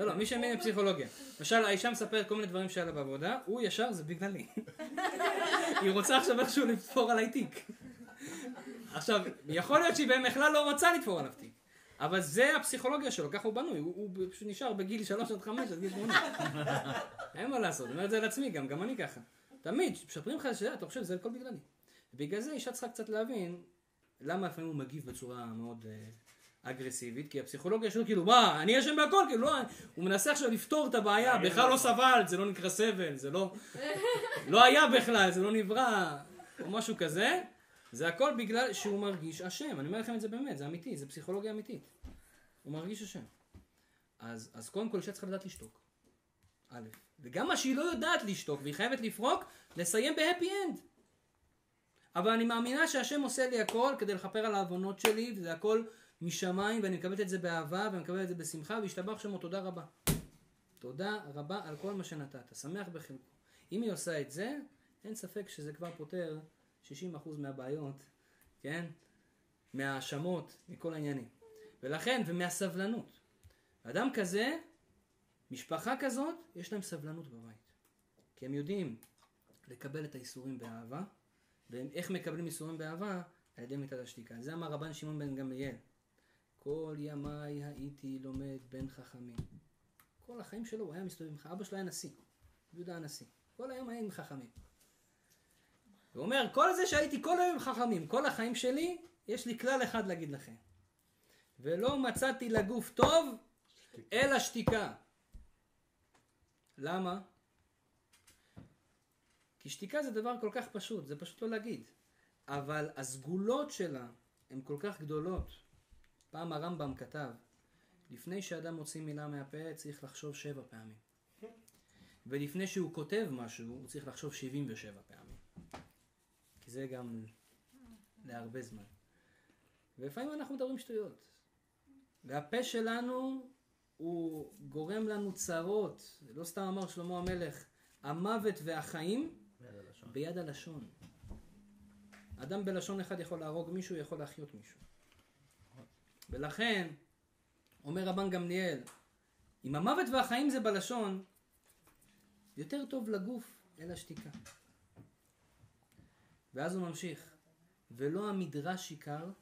לא, לא, מי שמבין בפסיכולוגיה. למשל, האישה מספרת כל מיני דברים שהיה לה בעבודה, הוא ישר, זה בגללי. היא רוצה עכשיו איכשהו לתפור עליי תיק. עכשיו, יכול להיות שהיא בכלל לא רוצה לתפור עליו תיק. אבל זה הפסיכולוגיה שלו, ככה הוא בנוי, הוא, פשוט נשאר בגיל 3 עד 5 עד גיל 80. אין מה לעשות, אני אומר את זה על עצמי גם, גם אני ככה. תמיד, כשמשפרים לך שזה, אתה חושב, זה הכל בגללי. בגלל זה אישה צריכה קצת להבין למה לפעמים הוא מגיב בצורה מאוד אה, אגרסיבית, כי הפסיכולוגיה שלו כאילו, מה, אני אשם בהכל, כאילו, לא, הוא מנסה עכשיו לפתור את הבעיה, בכלל לא לא. סבל, זה לא נקרא סבל, זה לא, לא היה בכלל, זה לא נברא, או משהו כזה, זה הכל בגלל שהוא מרגיש אשם, אני אומר לכם את זה באמת, זה אמיתי, זה פסיכולוגיה אמיתית. הוא מרגיש אשם. אז, אז קודם כל אישה צריכה לדעת לשתוק. א', וגם מה שהיא לא יודעת לשתוק והיא חייבת לפרוק, לסיים בהפי אנד. אבל אני מאמינה שהשם עושה לי הכל כדי לכפר על העוונות שלי, וזה הכל משמיים, ואני מקבלת את זה באהבה, ואני מקבלת את זה בשמחה, והשתבח שמו תודה רבה. תודה רבה על כל מה שנתת, שמח בחלקו. אם היא עושה את זה, אין ספק שזה כבר פותר 60% מהבעיות, כן? מההאשמות, מכל העניינים. ולכן, ומהסבלנות. אדם כזה, משפחה כזאת, יש להם סבלנות בבית. כי הם יודעים לקבל את האיסורים באהבה, ואיך מקבלים איסורים באהבה? על ידי מיטת השתיקה. זה אמר רבן שמעון בן גמליאל. כל ימיי הייתי לומד בין חכמים. כל החיים שלו הוא היה מסתובב עם חכמים. אבא שלו היה נשיא, יהודה הנשיא. כל היום היה עם חכמים. הוא אומר, כל זה שהייתי כל היום עם חכמים, כל החיים שלי, יש לי כלל אחד להגיד לכם. ולא מצאתי לגוף טוב, אלא שתיקה. למה? כי שתיקה זה דבר כל כך פשוט, זה פשוט לא להגיד. אבל הסגולות שלה הן כל כך גדולות. פעם הרמב"ם כתב, לפני שאדם מוציא מילה מהפה צריך לחשוב שבע פעמים. ולפני שהוא כותב משהו, הוא צריך לחשוב 77 פעמים. כי זה גם להרבה זמן. ולפעמים אנחנו מדברים שטויות. והפה שלנו הוא גורם לנו צרות. לא סתם אמר שלמה המלך, המוות והחיים ביד הלשון. ביד הלשון. אדם בלשון אחד יכול להרוג מישהו, יכול להחיות מישהו. ולכן, אומר רבן גמליאל, אם המוות והחיים זה בלשון, יותר טוב לגוף אלא שתיקה. ואז הוא ממשיך, ולא המדרש עיקר,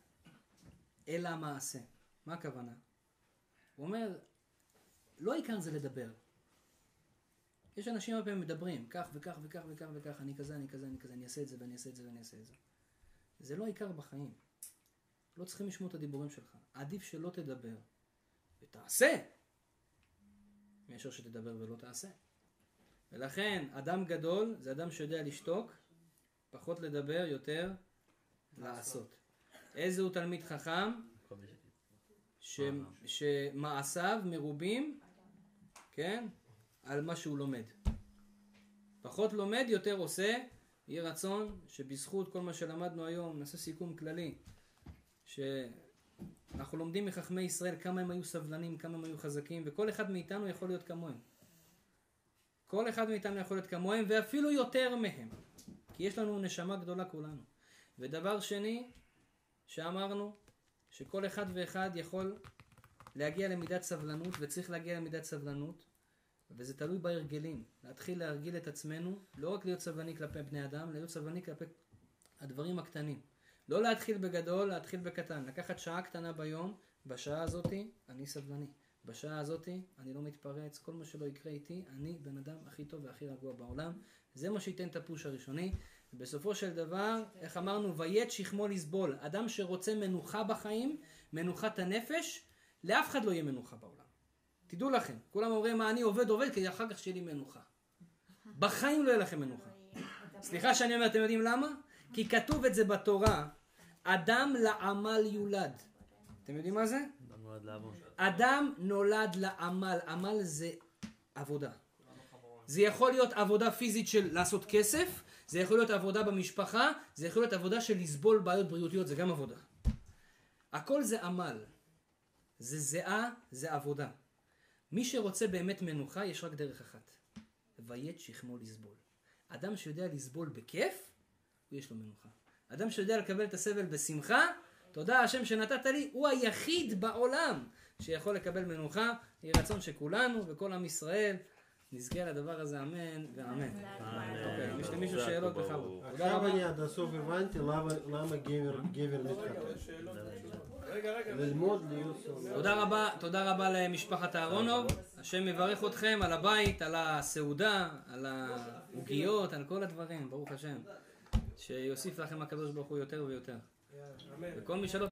אלא המעשה. מה הכוונה? הוא אומר, לא העיקר זה לדבר. יש אנשים הרבה פעמים מדברים, כך וכך וכך וכך וכך, אני כזה, אני כזה, אני כזה, אני אעשה את זה ואני אעשה את זה ואני אעשה את זה. זה לא העיקר בחיים. לא צריכים לשמוע את הדיבורים שלך. עדיף שלא תדבר ותעשה, מאשר שתדבר ולא תעשה. ולכן, אדם גדול זה אדם שיודע לשתוק, פחות לדבר, יותר לעשות. איזה הוא תלמיד חכם? ש- ש... שמעשיו מרובים, כן, על מה שהוא לומד. פחות לומד, יותר עושה. יהי רצון שבזכות כל מה שלמדנו היום, נעשה סיכום כללי, שאנחנו לומדים מחכמי ישראל כמה הם היו סבלנים, כמה הם היו חזקים, וכל אחד מאיתנו יכול להיות כמוהם. כל אחד מאיתנו יכול להיות כמוהם, ואפילו יותר מהם. כי יש לנו נשמה גדולה כולנו. ודבר שני, שאמרנו, שכל אחד ואחד יכול להגיע למידת סבלנות, וצריך להגיע למידת סבלנות, וזה תלוי בהרגלים. להתחיל להרגיל את עצמנו, לא רק להיות סבלני כלפי בני אדם, להיות סבלני כלפי הדברים הקטנים. לא להתחיל בגדול, להתחיל בקטן. לקחת שעה קטנה ביום, בשעה הזאתי אני סבלני. בשעה הזאתי אני לא מתפרץ, כל מה שלא יקרה איתי, אני בן אדם הכי טוב והכי רגוע בעולם. זה מה שייתן את הפוש הראשוני. בסופו של דבר, איך אמרנו, ויית שכמו לסבול. אדם שרוצה מנוחה בחיים, מנוחת הנפש, לאף אחד לא יהיה מנוחה בעולם. תדעו לכם, כולם אומרים מה אני עובד עובד כדי אחר כך שיהיה לי מנוחה. בחיים לא יהיה לכם מנוחה. סליחה שאני אומר, אתם יודעים למה? כי כתוב את זה בתורה, אדם לעמל יולד. אתם יודעים מה זה? אדם נולד לעבוד. אדם נולד לעמל, עמל זה עבודה. זה יכול להיות עבודה פיזית של לעשות כסף, זה יכול להיות עבודה במשפחה, זה יכול להיות עבודה של לסבול בעיות בריאותיות, זה גם עבודה. הכל זה עמל. זה זיעה, זה עבודה. מי שרוצה באמת מנוחה, יש רק דרך אחת. ויית שכמו לסבול. אדם שיודע לסבול בכיף, יש לו מנוחה. אדם שיודע לקבל את הסבל בשמחה, תודה השם שנתת לי, הוא היחיד בעולם שיכול לקבל מנוחה. יהי רצון שכולנו וכל עם ישראל נזכה לדבר הזה, אמן ואמן. אוקיי, יש למישהו שאלות בכבוד. תודה עכשיו רבה. אני עד הסוף הבנתי למה גבר מתחתן. ללמוד להיות סבלני. תודה רבה, תודה רבה למשפחת אהרונוב. השם יברך אתכם על הבית, על הסעודה, על העוגיות, על כל הדברים, ברוך השם. שיוסיף לכם הקדוש ברוך הוא יותר ויותר. וכל מי שלא